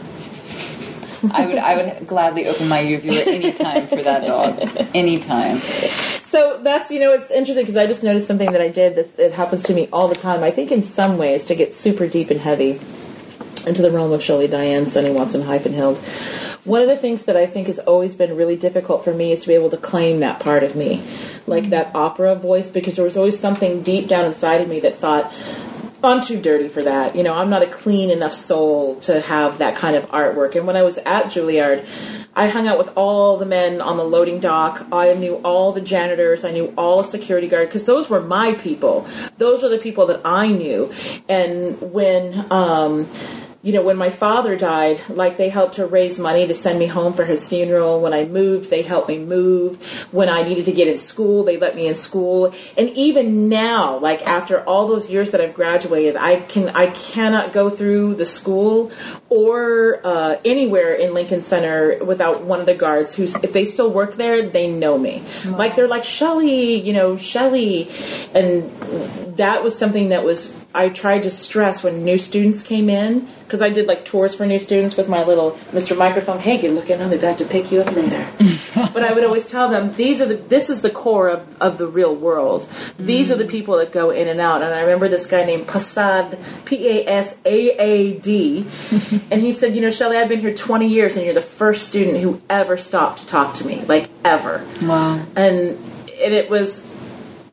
I would I would gladly open my uvula anytime for that dog. Anytime. So that's you know it's interesting because I just noticed something that I did that it happens to me all the time. I think in some ways to get super deep and heavy into the realm of Shelley Diane, Sunny Watson, Hild. One of the things that I think has always been really difficult for me is to be able to claim that part of me, like that opera voice, because there was always something deep down inside of me that thought, I'm too dirty for that. You know, I'm not a clean enough soul to have that kind of artwork. And when I was at Juilliard, I hung out with all the men on the loading dock. I knew all the janitors. I knew all the security guard because those were my people. Those were the people that I knew. And when, um, you know, when my father died, like they helped to raise money to send me home for his funeral. When I moved, they helped me move. When I needed to get in school, they let me in school. And even now, like after all those years that I've graduated, I can I cannot go through the school or uh, anywhere in Lincoln Center without one of the guards who's if they still work there, they know me. Like they're like Shelly, you know, Shelly, and that was something that was I tried to stress when new students came in because I did like tours for new students with my little Mr. Microphone. Hey, good looking. I'll be back to pick you up later. but I would always tell them these are the this is the core of, of the real world. These are the people that go in and out. And I remember this guy named Pasad P A S A A D, and he said, you know, Shelley, I've been here 20 years, and you're the first student who ever stopped to talk to me, like ever Wow. and and it was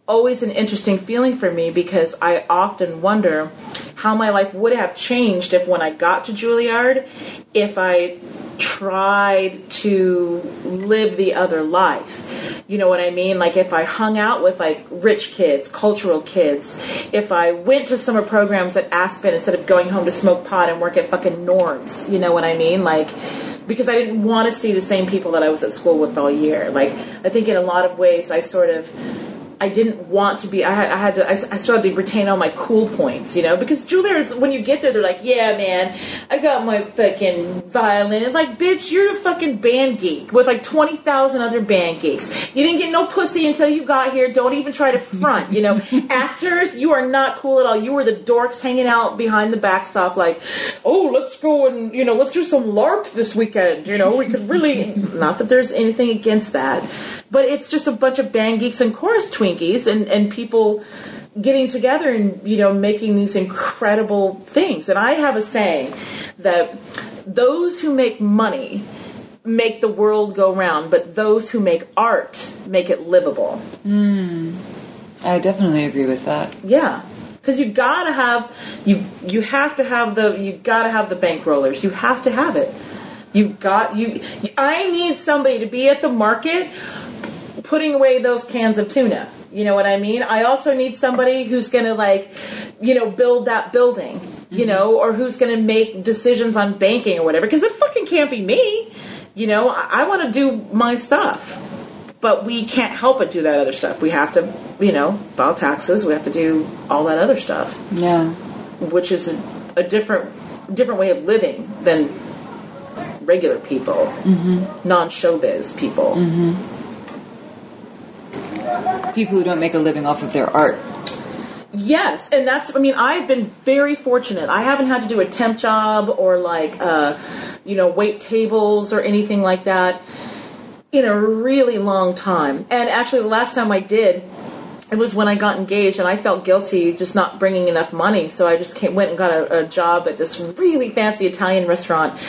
always an interesting feeling for me because I often wonder how my life would have changed if when I got to Juilliard, if I tried to live the other life. You know what I mean? Like if I hung out with like rich kids, cultural kids, if I went to summer programs at Aspen instead of going home to smoke pot and work at fucking Nords, you know what I mean? Like because I didn't want to see the same people that I was at school with all year. Like I think in a lot of ways I sort of I didn't want to be. I had. I had to. I, I still had to retain all my cool points, you know, because Juilliard's when you get there, they're like, "Yeah, man, I got my fucking violin." And like, bitch, you're a fucking band geek with like twenty thousand other band geeks. You didn't get no pussy until you got here. Don't even try to front. You know, actors, you are not cool at all. You were the dorks hanging out behind the backstop, like, "Oh, let's go and you know, let's do some LARP this weekend." You know, we could really. not that there's anything against that, but it's just a bunch of band geeks and chorus twinkies and, and people getting together and you know making these incredible things. And i have a saying that those who make money make the world go round but those who make art make it livable. Hmm. I definitely agree with that. yeah. Because you gotta have you you have to have the you gotta have the bankrollers. You have to have it. You got you i need somebody to be at the market putting away those cans of tuna. You know what i mean? I also need somebody who's gonna like you know build that building you mm-hmm. know or who's gonna make decisions on banking or whatever because it fucking can't be me. You know i, I want to do my stuff. But we can't help but do that other stuff. We have to you know file taxes. We have to do all that other stuff. Yeah. which is a, a different different way of living than regular people, mm-hmm. non showbiz people. Mm-hmm. People who don't make a living off of their art. Yes, and that's. I mean, I've been very fortunate. I haven't had to do a temp job or like, uh, you know, wait tables or anything like that in a really long time. And actually, the last time I did. It was when I got engaged, and I felt guilty just not bringing enough money. So I just came, went and got a, a job at this really fancy Italian restaurant,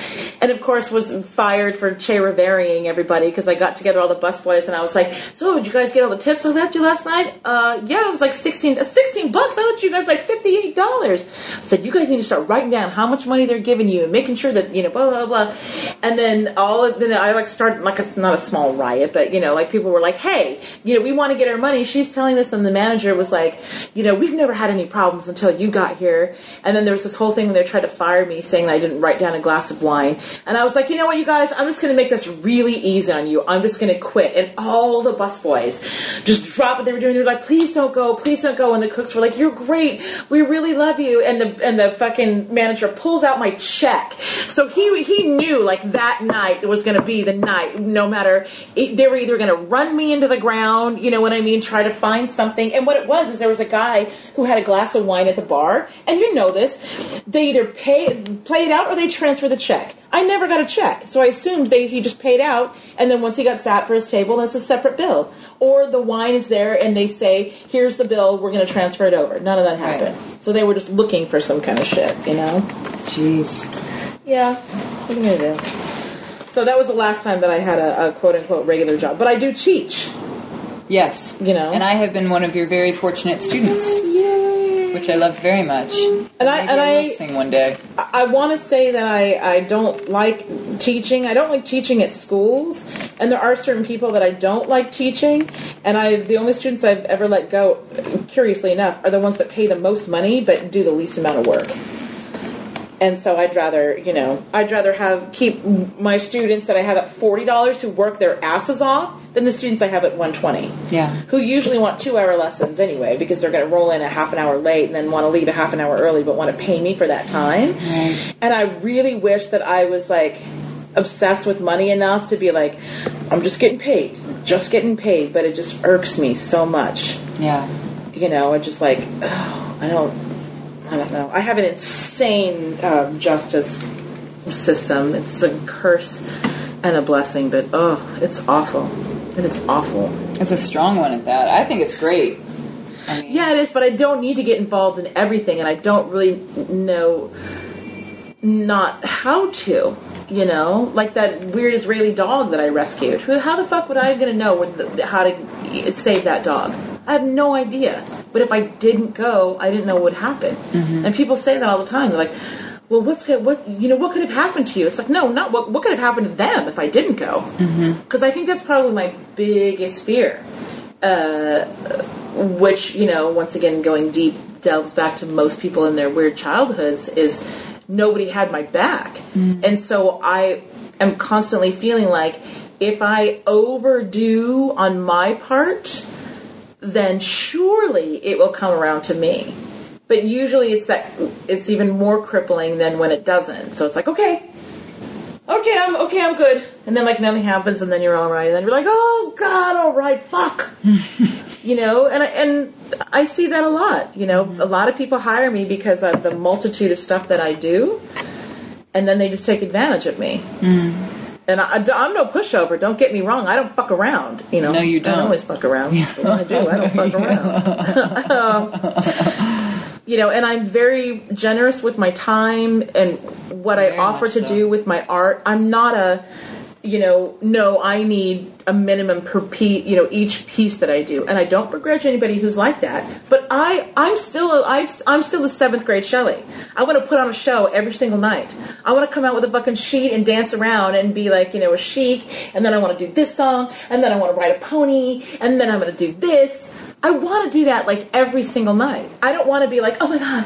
and of course was fired for Che Guevara-ing everybody because I got together all the busboys and I was like, "So did you guys get all the tips I left you last night?" Uh, yeah, it was like sixteen, uh, 16 bucks. I left you guys like fifty eight dollars. I said, "You guys need to start writing down how much money they're giving you and making sure that you know blah blah blah." And then all of then I like started like it's not a small riot, but you know like people were like, "Hey, you know we want to get our money." She's telling us, and the manager was like, "You know we've never had any problems until you got here." And then there was this whole thing when they tried to fire me, saying I didn't write down a glass of wine, and I was like, "You know what, you guys? I'm just going to make this really easy on you. I'm just going to quit." And all the busboys just dropped what they were doing. They were like, "Please don't go, please don't go." And the cooks were like, "You're great. We really love you." And the and the fucking manager pulls out my check. So he he knew like that night was going to be the night. No matter they were either going to run me into the ground, you know what I mean, try to find something. And what it was is there was a guy who had a glass of wine at the bar, and you know this. They either pay play it out or they transfer the check. I never got a check, so I assumed they he just paid out, and then once he got sat for his table, that's a separate bill. Or the wine is there, and they say, "Here's the bill. We're going to transfer it over." None of that Right. happened. So they were just looking for some kind of shit, you know. Jeez. Yeah, what are you gonna do? So that was the last time that I had a, a quote unquote regular job, but I do teach. Yes. You know. And I have been one of your very fortunate students, Yay! which I love very much. And I- Maybe and I I- sing one day. I, I want to say that I I don't like teaching. I don't like teaching at schools, and there are certain people that I don't like teaching. And I the only students I've ever let go, curiously enough, are the ones that pay the most money but do the least amount of work. And so I'd rather, you know, I'd rather have keep my students that I have at forty dollars who work their asses off than the students I have at one twenty. Yeah. Who usually want two hour lessons anyway because they're going to roll in a half an hour late and then want to leave a half an hour early but want to pay me for that time. And I really wish that I was like obsessed with money enough to be like, I'm just getting paid, just getting paid, but it just irks me so much. Yeah. You know, it's just like, oh, I don't. I don't know. I have an insane um, justice system. It's a curse and a blessing, but oh, it's awful. It is awful. It's a strong one at that. I think it's great. I mean, Yeah, it is, but I don't need to get involved in everything, and I don't really know not how to. You know, like that weird Israeli dog that I rescued. How the fuck would I gonna know the, how to save that dog? I have no idea. But if I didn't go, I didn't know what would happen. Mm-hmm. And people say that all the time. They're like, "Well, what's? What you know? What could have happened to you?" It's like, no, not what. What could have happened to them if I didn't go? Mm-hmm. Because I think that's probably my biggest fear uh, which you know once again going deep delves back to most people in their weird childhoods is nobody had my back mm-hmm. and so i am constantly feeling like if i overdo on my part then surely it will come around to me but usually it's that it's even more crippling than when it doesn't so it's like okay okay, I'm okay, I'm good. And then like nothing happens, and then you're all right, and then you're like, oh god, all right, fuck. you know, and I, and I see that a lot. You know, a lot of people hire me because of the multitude of stuff that I do, and then they just take advantage of me. Mm. And I, am no pushover. Don't get me wrong. I don't fuck around. You know, No, you don't don't. always fuck around. But when I do. I don't fuck around. Um, you know, and I'm very generous with my time and what I offer to so. do with my art. I'm not a, you know, no, I need a minimum per piece, you know, each piece that I do, and I don't begrudge anybody who's like that. But I, I'm still, a, I, I'm still the seventh grade Shelley. I want to put on a show every single night. I want to come out with a fucking sheet and dance around and be like, you know, a chic, and then I want to do this song, and then I want to ride a pony, and then I'm going to do this. I want to do that like every single night. I don't want to be like, oh my god,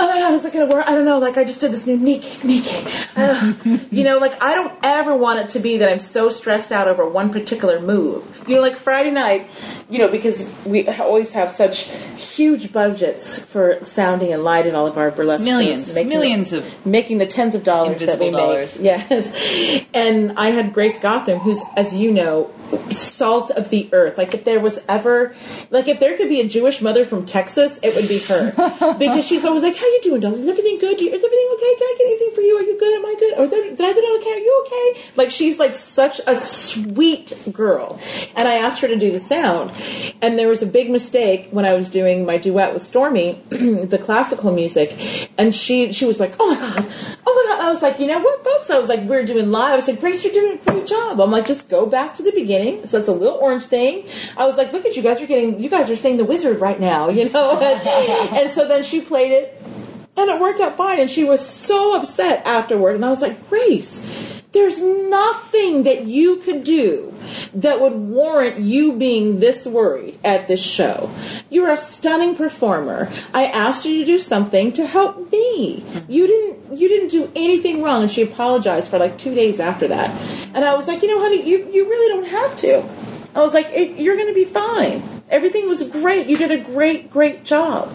oh my god, is it gonna work? I don't know. Like I just did this new knee kick, knee kick. Uh, you know, like I don't ever want it to be that I'm so stressed out over one particular move. You know, like Friday night, you know, because we always have such huge budgets for sounding and light in all of our burlesque millions, making- millions of making the tens of dollars that we Invisible make. Yes. And I had Grace Gotham, who's, as you know, salt of the earth. Like if there was ever, like if there could be a Jewish mother from Texas, it would be her, because she's always like, "How you doing, darling? Is everything good? Is everything okay? Can I get anything for you? Are you good? Am I good? Or is there, did I do it okay? Are you okay?" Like she's like such a sweet girl. And I asked her to do the sound, and there was a big mistake when I was doing my duet with Stormy, the classical music, and she she was like, "Oh my god, oh my god!" I was like, "You know what, folks?" I was like, "We're doing live." I was like, "Grace, you're doing a great job." I'm like, "Just go back to the beginning." So it's a little orange thing. I was like, "Look at you guys! You're getting you guys are saying the wizard right now," you know. and so then she played it, and it worked out fine. And she was so upset afterward. And I was like, Grace, there's nothing that you could do that would warrant you being this worried at this show. You're a stunning performer. I asked you to do something to help me. You didn't you didn't do anything wrong and she apologized for like 2 days after that. And I was like, "You know, honey, you you really don't have to." I was like, "You're going to be fine. Everything was great. You did a great great job."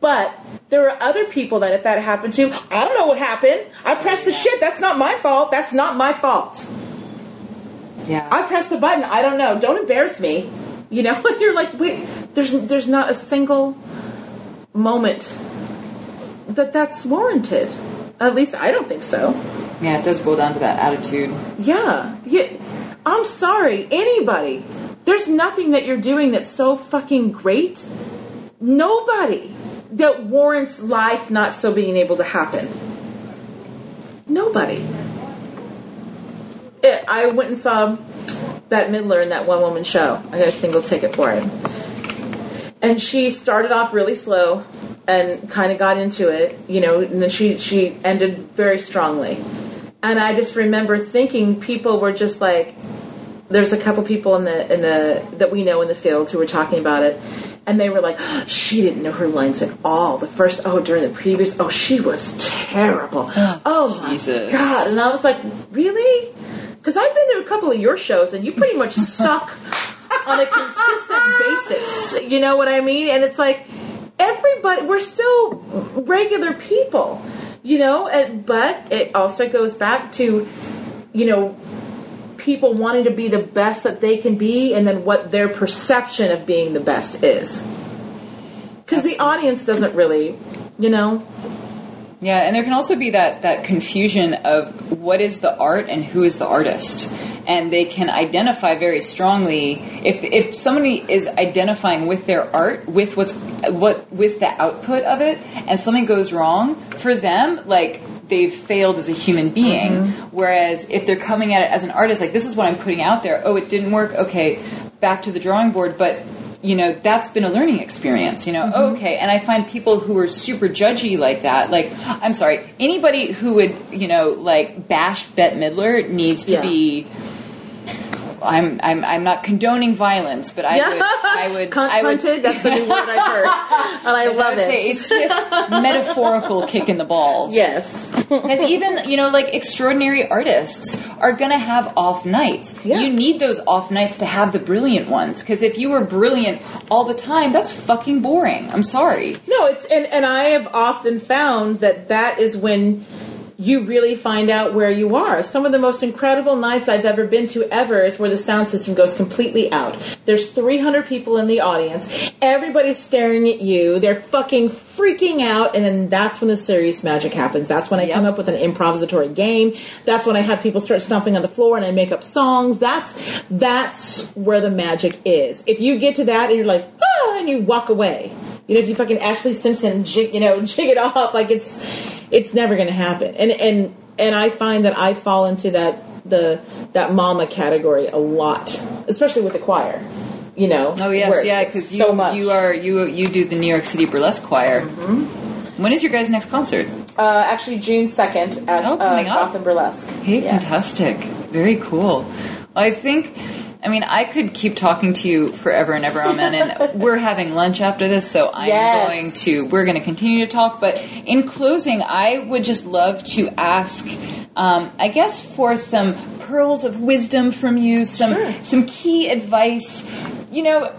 But there are other people that if that happened to, I don't know what happened. I pressed the shit. That's not my fault. That's not my fault. yeah. I pressed the button. I don't know. Don't embarrass me. You know, you're like, wait, there's there's not a single moment that that's warranted. At least I don't think so. yeah, it does boil down to that attitude. Yeah. Yeah. I'm sorry. Anybody. There's nothing that you're doing that's so fucking great. Nobody that warrants life not so being able to happen. Nobody. It, I went and saw Bette Midler in that one woman show. I got a single ticket for it. And she started off really slow and kind of got into it, you know, and then she, she ended very strongly. And I just remember thinking people were just like, there's a couple people in the in the that we know in the field who were talking about it and they were like she didn't know her lines at all. The first oh during the previous oh she was terrible. Oh, oh my Jesus. god. And i was like really? Because i've been to a couple of your shows and you pretty much suck on a consistent basis. You know what i mean? And it's like everybody we're still regular people you know? And, but it also goes back to you know people wanting to be the best that they can be and then what their perception of being the best is because the audience doesn't really you know. Yeah, and there can also be that that confusion of what is the art and who is the artist. And they can identify very strongly if if somebody is identifying with their art with what's what with the output of it and something goes wrong for them like they've failed as a human being. Whereas if they're coming at it as an artist like this is what I'm putting out there. Oh it didn't work. Okay back to the drawing board. But you know that's been a learning experience you know? Mm-hmm. okay and i find people who are super judgy like that like i'm sorry anybody who would you know like bash bette midler needs to Yeah. be I'm, I'm I'm not condoning violence, but I would I would Cunt I would. That's the new word I've heard, and I I love would say a swift metaphorical kick in the balls. Yes, Because even, you know, like extraordinary artists are going to have off nights. Yeah. You need those off nights to have the brilliant ones. Because if you were brilliant all the time, that's fucking boring. I'm sorry. no, it's and and I have often found that that is when you really find out where you are. Some of the most incredible nights I've ever been to ever is where the sound system goes completely out. There's 300 people in the audience. Everybody's staring at you. They're fucking freaking out. And then that's when the serious magic happens. That's when I Yep. come up with an improvisatory game. That's when I have people start stomping on the floor and I make up songs. That's, that's where the magic is. If you get to that and you're like, ah, and you walk away. You know, if you fucking Ashlee Simpson, jig, you know, jig it off, like it's, it's never going to happen. And and and I find that I fall into that the that mama category a lot, especially with the choir. You know. Oh, yes, yeah, because you, so much. you are, you, you do the New York City Burlesque Choir. Mm-hmm. When is your guys' next concert? uh, actually June second at Oh, coming uh, up. Gotham Burlesque. Hey, Yes. fantastic. Very cool. I think, I mean, I could keep talking to you forever and ever, Amen, and we're having lunch after this, so I'm going to, we're going to continue to talk. But in closing, I would just love to ask, um, I guess, for some pearls of wisdom from you, some, Sure. some key advice, you know,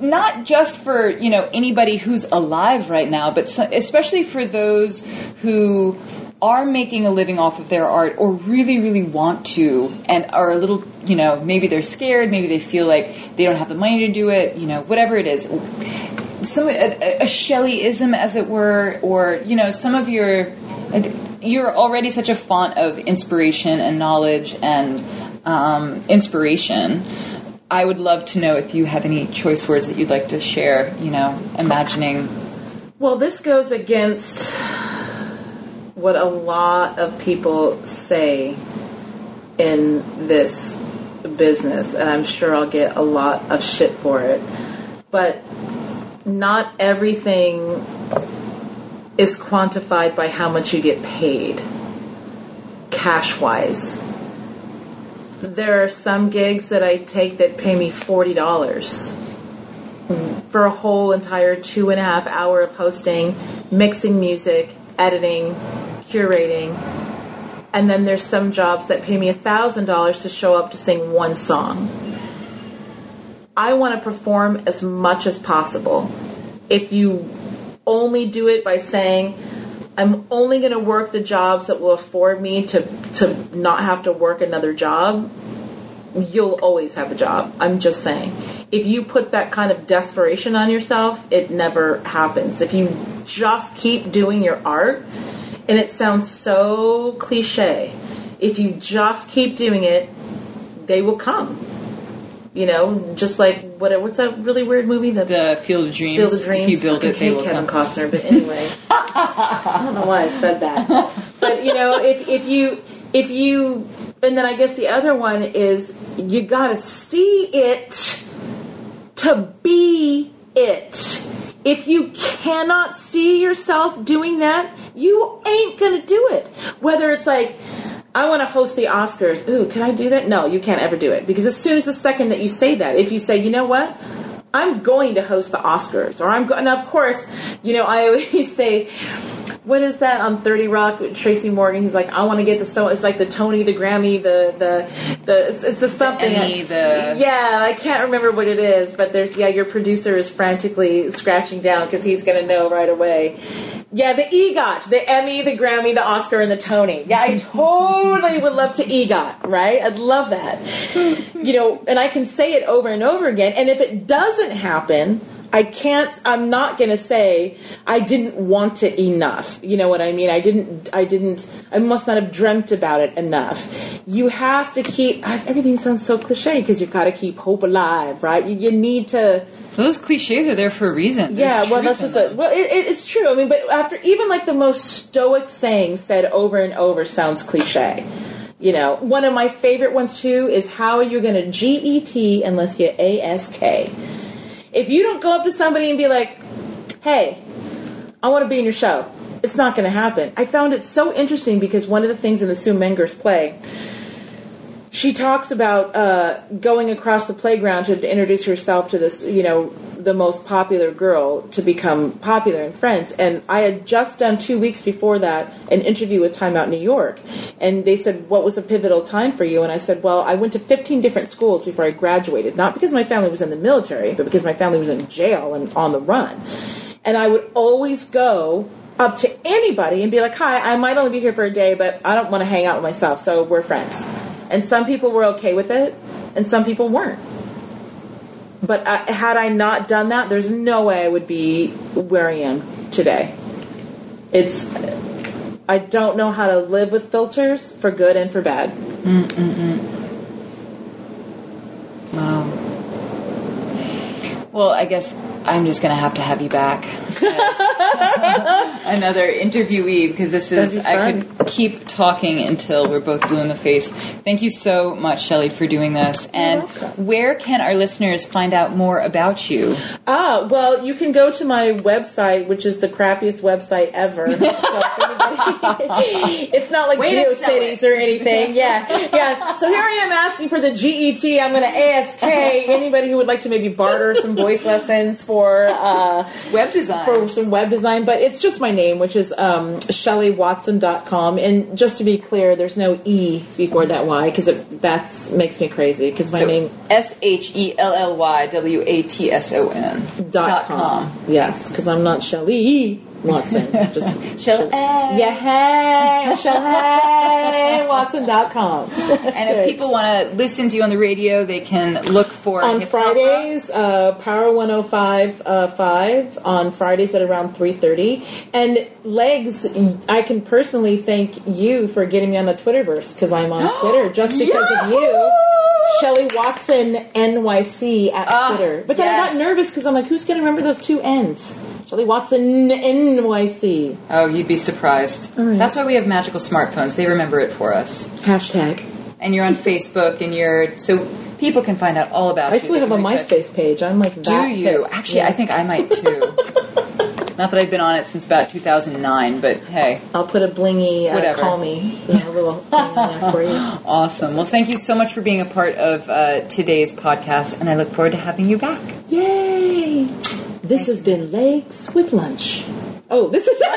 not just for, you know, anybody who's alive right now, but so, especially for those who are making a living off of their art or really, really want to and are a little, you know, maybe they're scared, maybe they feel like they don't have the money to do it, you know, whatever it is. Some a, a Shelleyism, as it were, or you know, some of your you're already such a font of inspiration and knowledge and um, inspiration. I would love to know if you have any choice words that you'd like to share. You know, imagining. Well, this goes against what a lot of people say in this business, and I'm sure I'll get a lot of shit for it. But not everything is quantified by how much you get paid, cash wise. There are some gigs that I take that pay me $40 for a whole entire two and a half hour of hosting, mixing music, editing, curating. And then there's some jobs that pay me $1,000 to show up to sing one song. I want to perform as much as possible. If you only do it by saying, I'm only going to work the jobs that will afford me to, to not have to work another job, you'll always have a job. I'm just saying. If you put that kind of desperation on yourself, it never happens. If you just keep doing your art, and it sounds so cliche, if you just keep doing it, they will come. You know, just like what? What's that really weird movie? The, The Field of Dreams. Field of Dreams. If you build it, they will Kevin come. Costner, but anyway, I don't know why I said that. But you know, if if you if you and then I guess the other one is you got to see it to be it. If you cannot see yourself doing that, you ain't gonna do it. Whether it's like, I want to host the Oscars. Ooh, can I do that? No, you can't ever do it because as soon as the second that you say that, if you say, you know what, I'm going to host the Oscars, or I'm going. Now, of course, you know I always say, what is that on Thirty Rock? with Tracy Morgan. He's like, I want to get the so. It's like the Tony, the Grammy, the the the. It's, it's the something. The Emmy, the- yeah, I can't remember what it is, but there's yeah. Your producer is frantically scratching down because he's going to know right away. Yeah, the EGOT, the Emmy, the Grammy, the Oscar, and the Tony. Yeah, I totally would love to EGOT, right? I'd love that. You know, and I can say it over and over again. And if it doesn't happen, I can't. I'm not gonna say I didn't want it enough. You know what I mean? I didn't. I didn't. I must not have dreamt about it enough. You have to keep. Everything sounds so cliche because you've got to keep hope alive, right? You, you need to. Those cliches are there for a reason. Yeah, well, that's just a, well, it, it, it's true. I mean, but after even like the most stoic saying said over and over sounds cliche. You know, one of my favorite ones too is how are you going to GET unless you ASK? If you don't go up to somebody and be like, "Hey, I want to be in your show," it's not going to happen. I found it so interesting because one of the things in the Sue Mengers play she talks about uh, going across the playground to, introduce herself to this, you know, the most popular girl to become popular in Friends. And I had just done two weeks before that an interview with Time Out New York, and they said, "What was a pivotal time for you?" And I said, "Well, I went to 15 different schools before I graduated, not because my family was in the military, but because my family was in jail and on the run." And I would always go up to anybody and be like, "Hi, I might only be here for a day, but I don't want to hang out with myself, so we're friends." And some people were okay with it, and some people weren't. But I, had I not done that, there's no way I would be where I am today. It's I don't know how to live with filters for good and for bad. Wow. Well, I guess I'm just to have to have you back. Another interviewee because this is, be I could keep talking until we're both blue in the face. Thank you so much, Shelly, for doing this. And where can our listeners find out more about you? Ah, well, you can go to my website, which is the crappiest website ever. So it's not like Way GeoCities or anything. Yeah, yeah. So here I am asking for the GET. I'm going to ASK anybody who would like to maybe barter some voice lessons for uh, Web design. For some web design. But it's just my name, which is um, ShellyWatson.com. And just to be clear, there's no E before that Y because that makes me crazy because my name S H E L L Y W A T S O N dot com. Yes, because I'm not Shelly Watson. Just Shelley. yeah, hey, Shelly Watson dot com. And if people want to listen to you on the radio, they can look for on Fridays, uh, Power 105 uh, 5 on Fridays at around 3.30. And Legs, I can personally thank you for getting me on the Twitterverse because I'm on Twitter just because of you. Shelly Watson NYC at Ah, Twitter. But then I got nervous because I'm like, who's going to remember those two N's? Watson NYC. Oh, you'd be surprised. right. That's why we have magical smartphones. They remember it for us. Hashtag. And you're on Facebook, and you're so people can find out all about I still have a can reach out. MySpace page. I'm like that. Do you? Actually, I think I might too. Not that I've been on it since about 2009, but hey, I'll put a blingy uh, Whatever. call me, a little thing there for you. awesome. Well, thank you so much for being a part of uh, today's podcast, and I look forward to having you back. Yay! This has been Legs with Lunch. Oh, this is.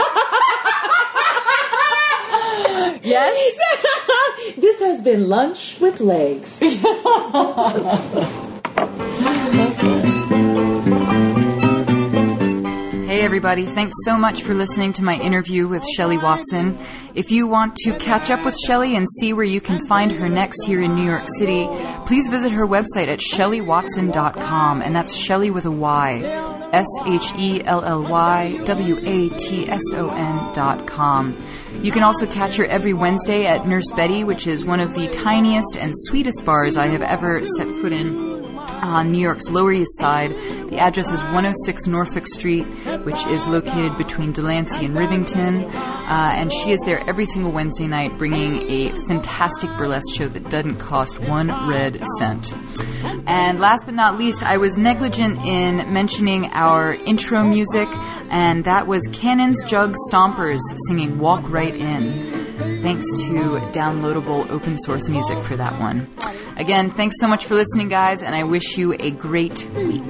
Yes. this has been Lunch with Legs. Hey everybody, thanks so much for listening to my interview with Shelly Watson. If you want to catch up with Shelly and see where you can find her next here in New York City, please visit her website at shellywatson.com, and that's Shelly with a Y. S H E L L Y W A T S O N dot com. You can also catch her every Wednesday at Nurse Bettie, which is one of the tiniest and sweetest bars I have ever set foot in on New York's Lower East Side. The address is 106 Norfolk Street, which is located between Delancey and Rivington. Uh, and she is there every single Wednesday night bringing a fantastic burlesque show that doesn't cost one red cent. And last but not least, I was negligent in mentioning our intro music, and that was Cannon's Jug Stompers singing Walk Right In. Thanks to downloadable open source music for that one. Again, thanks so much for listening, guys, and I wish you a great week.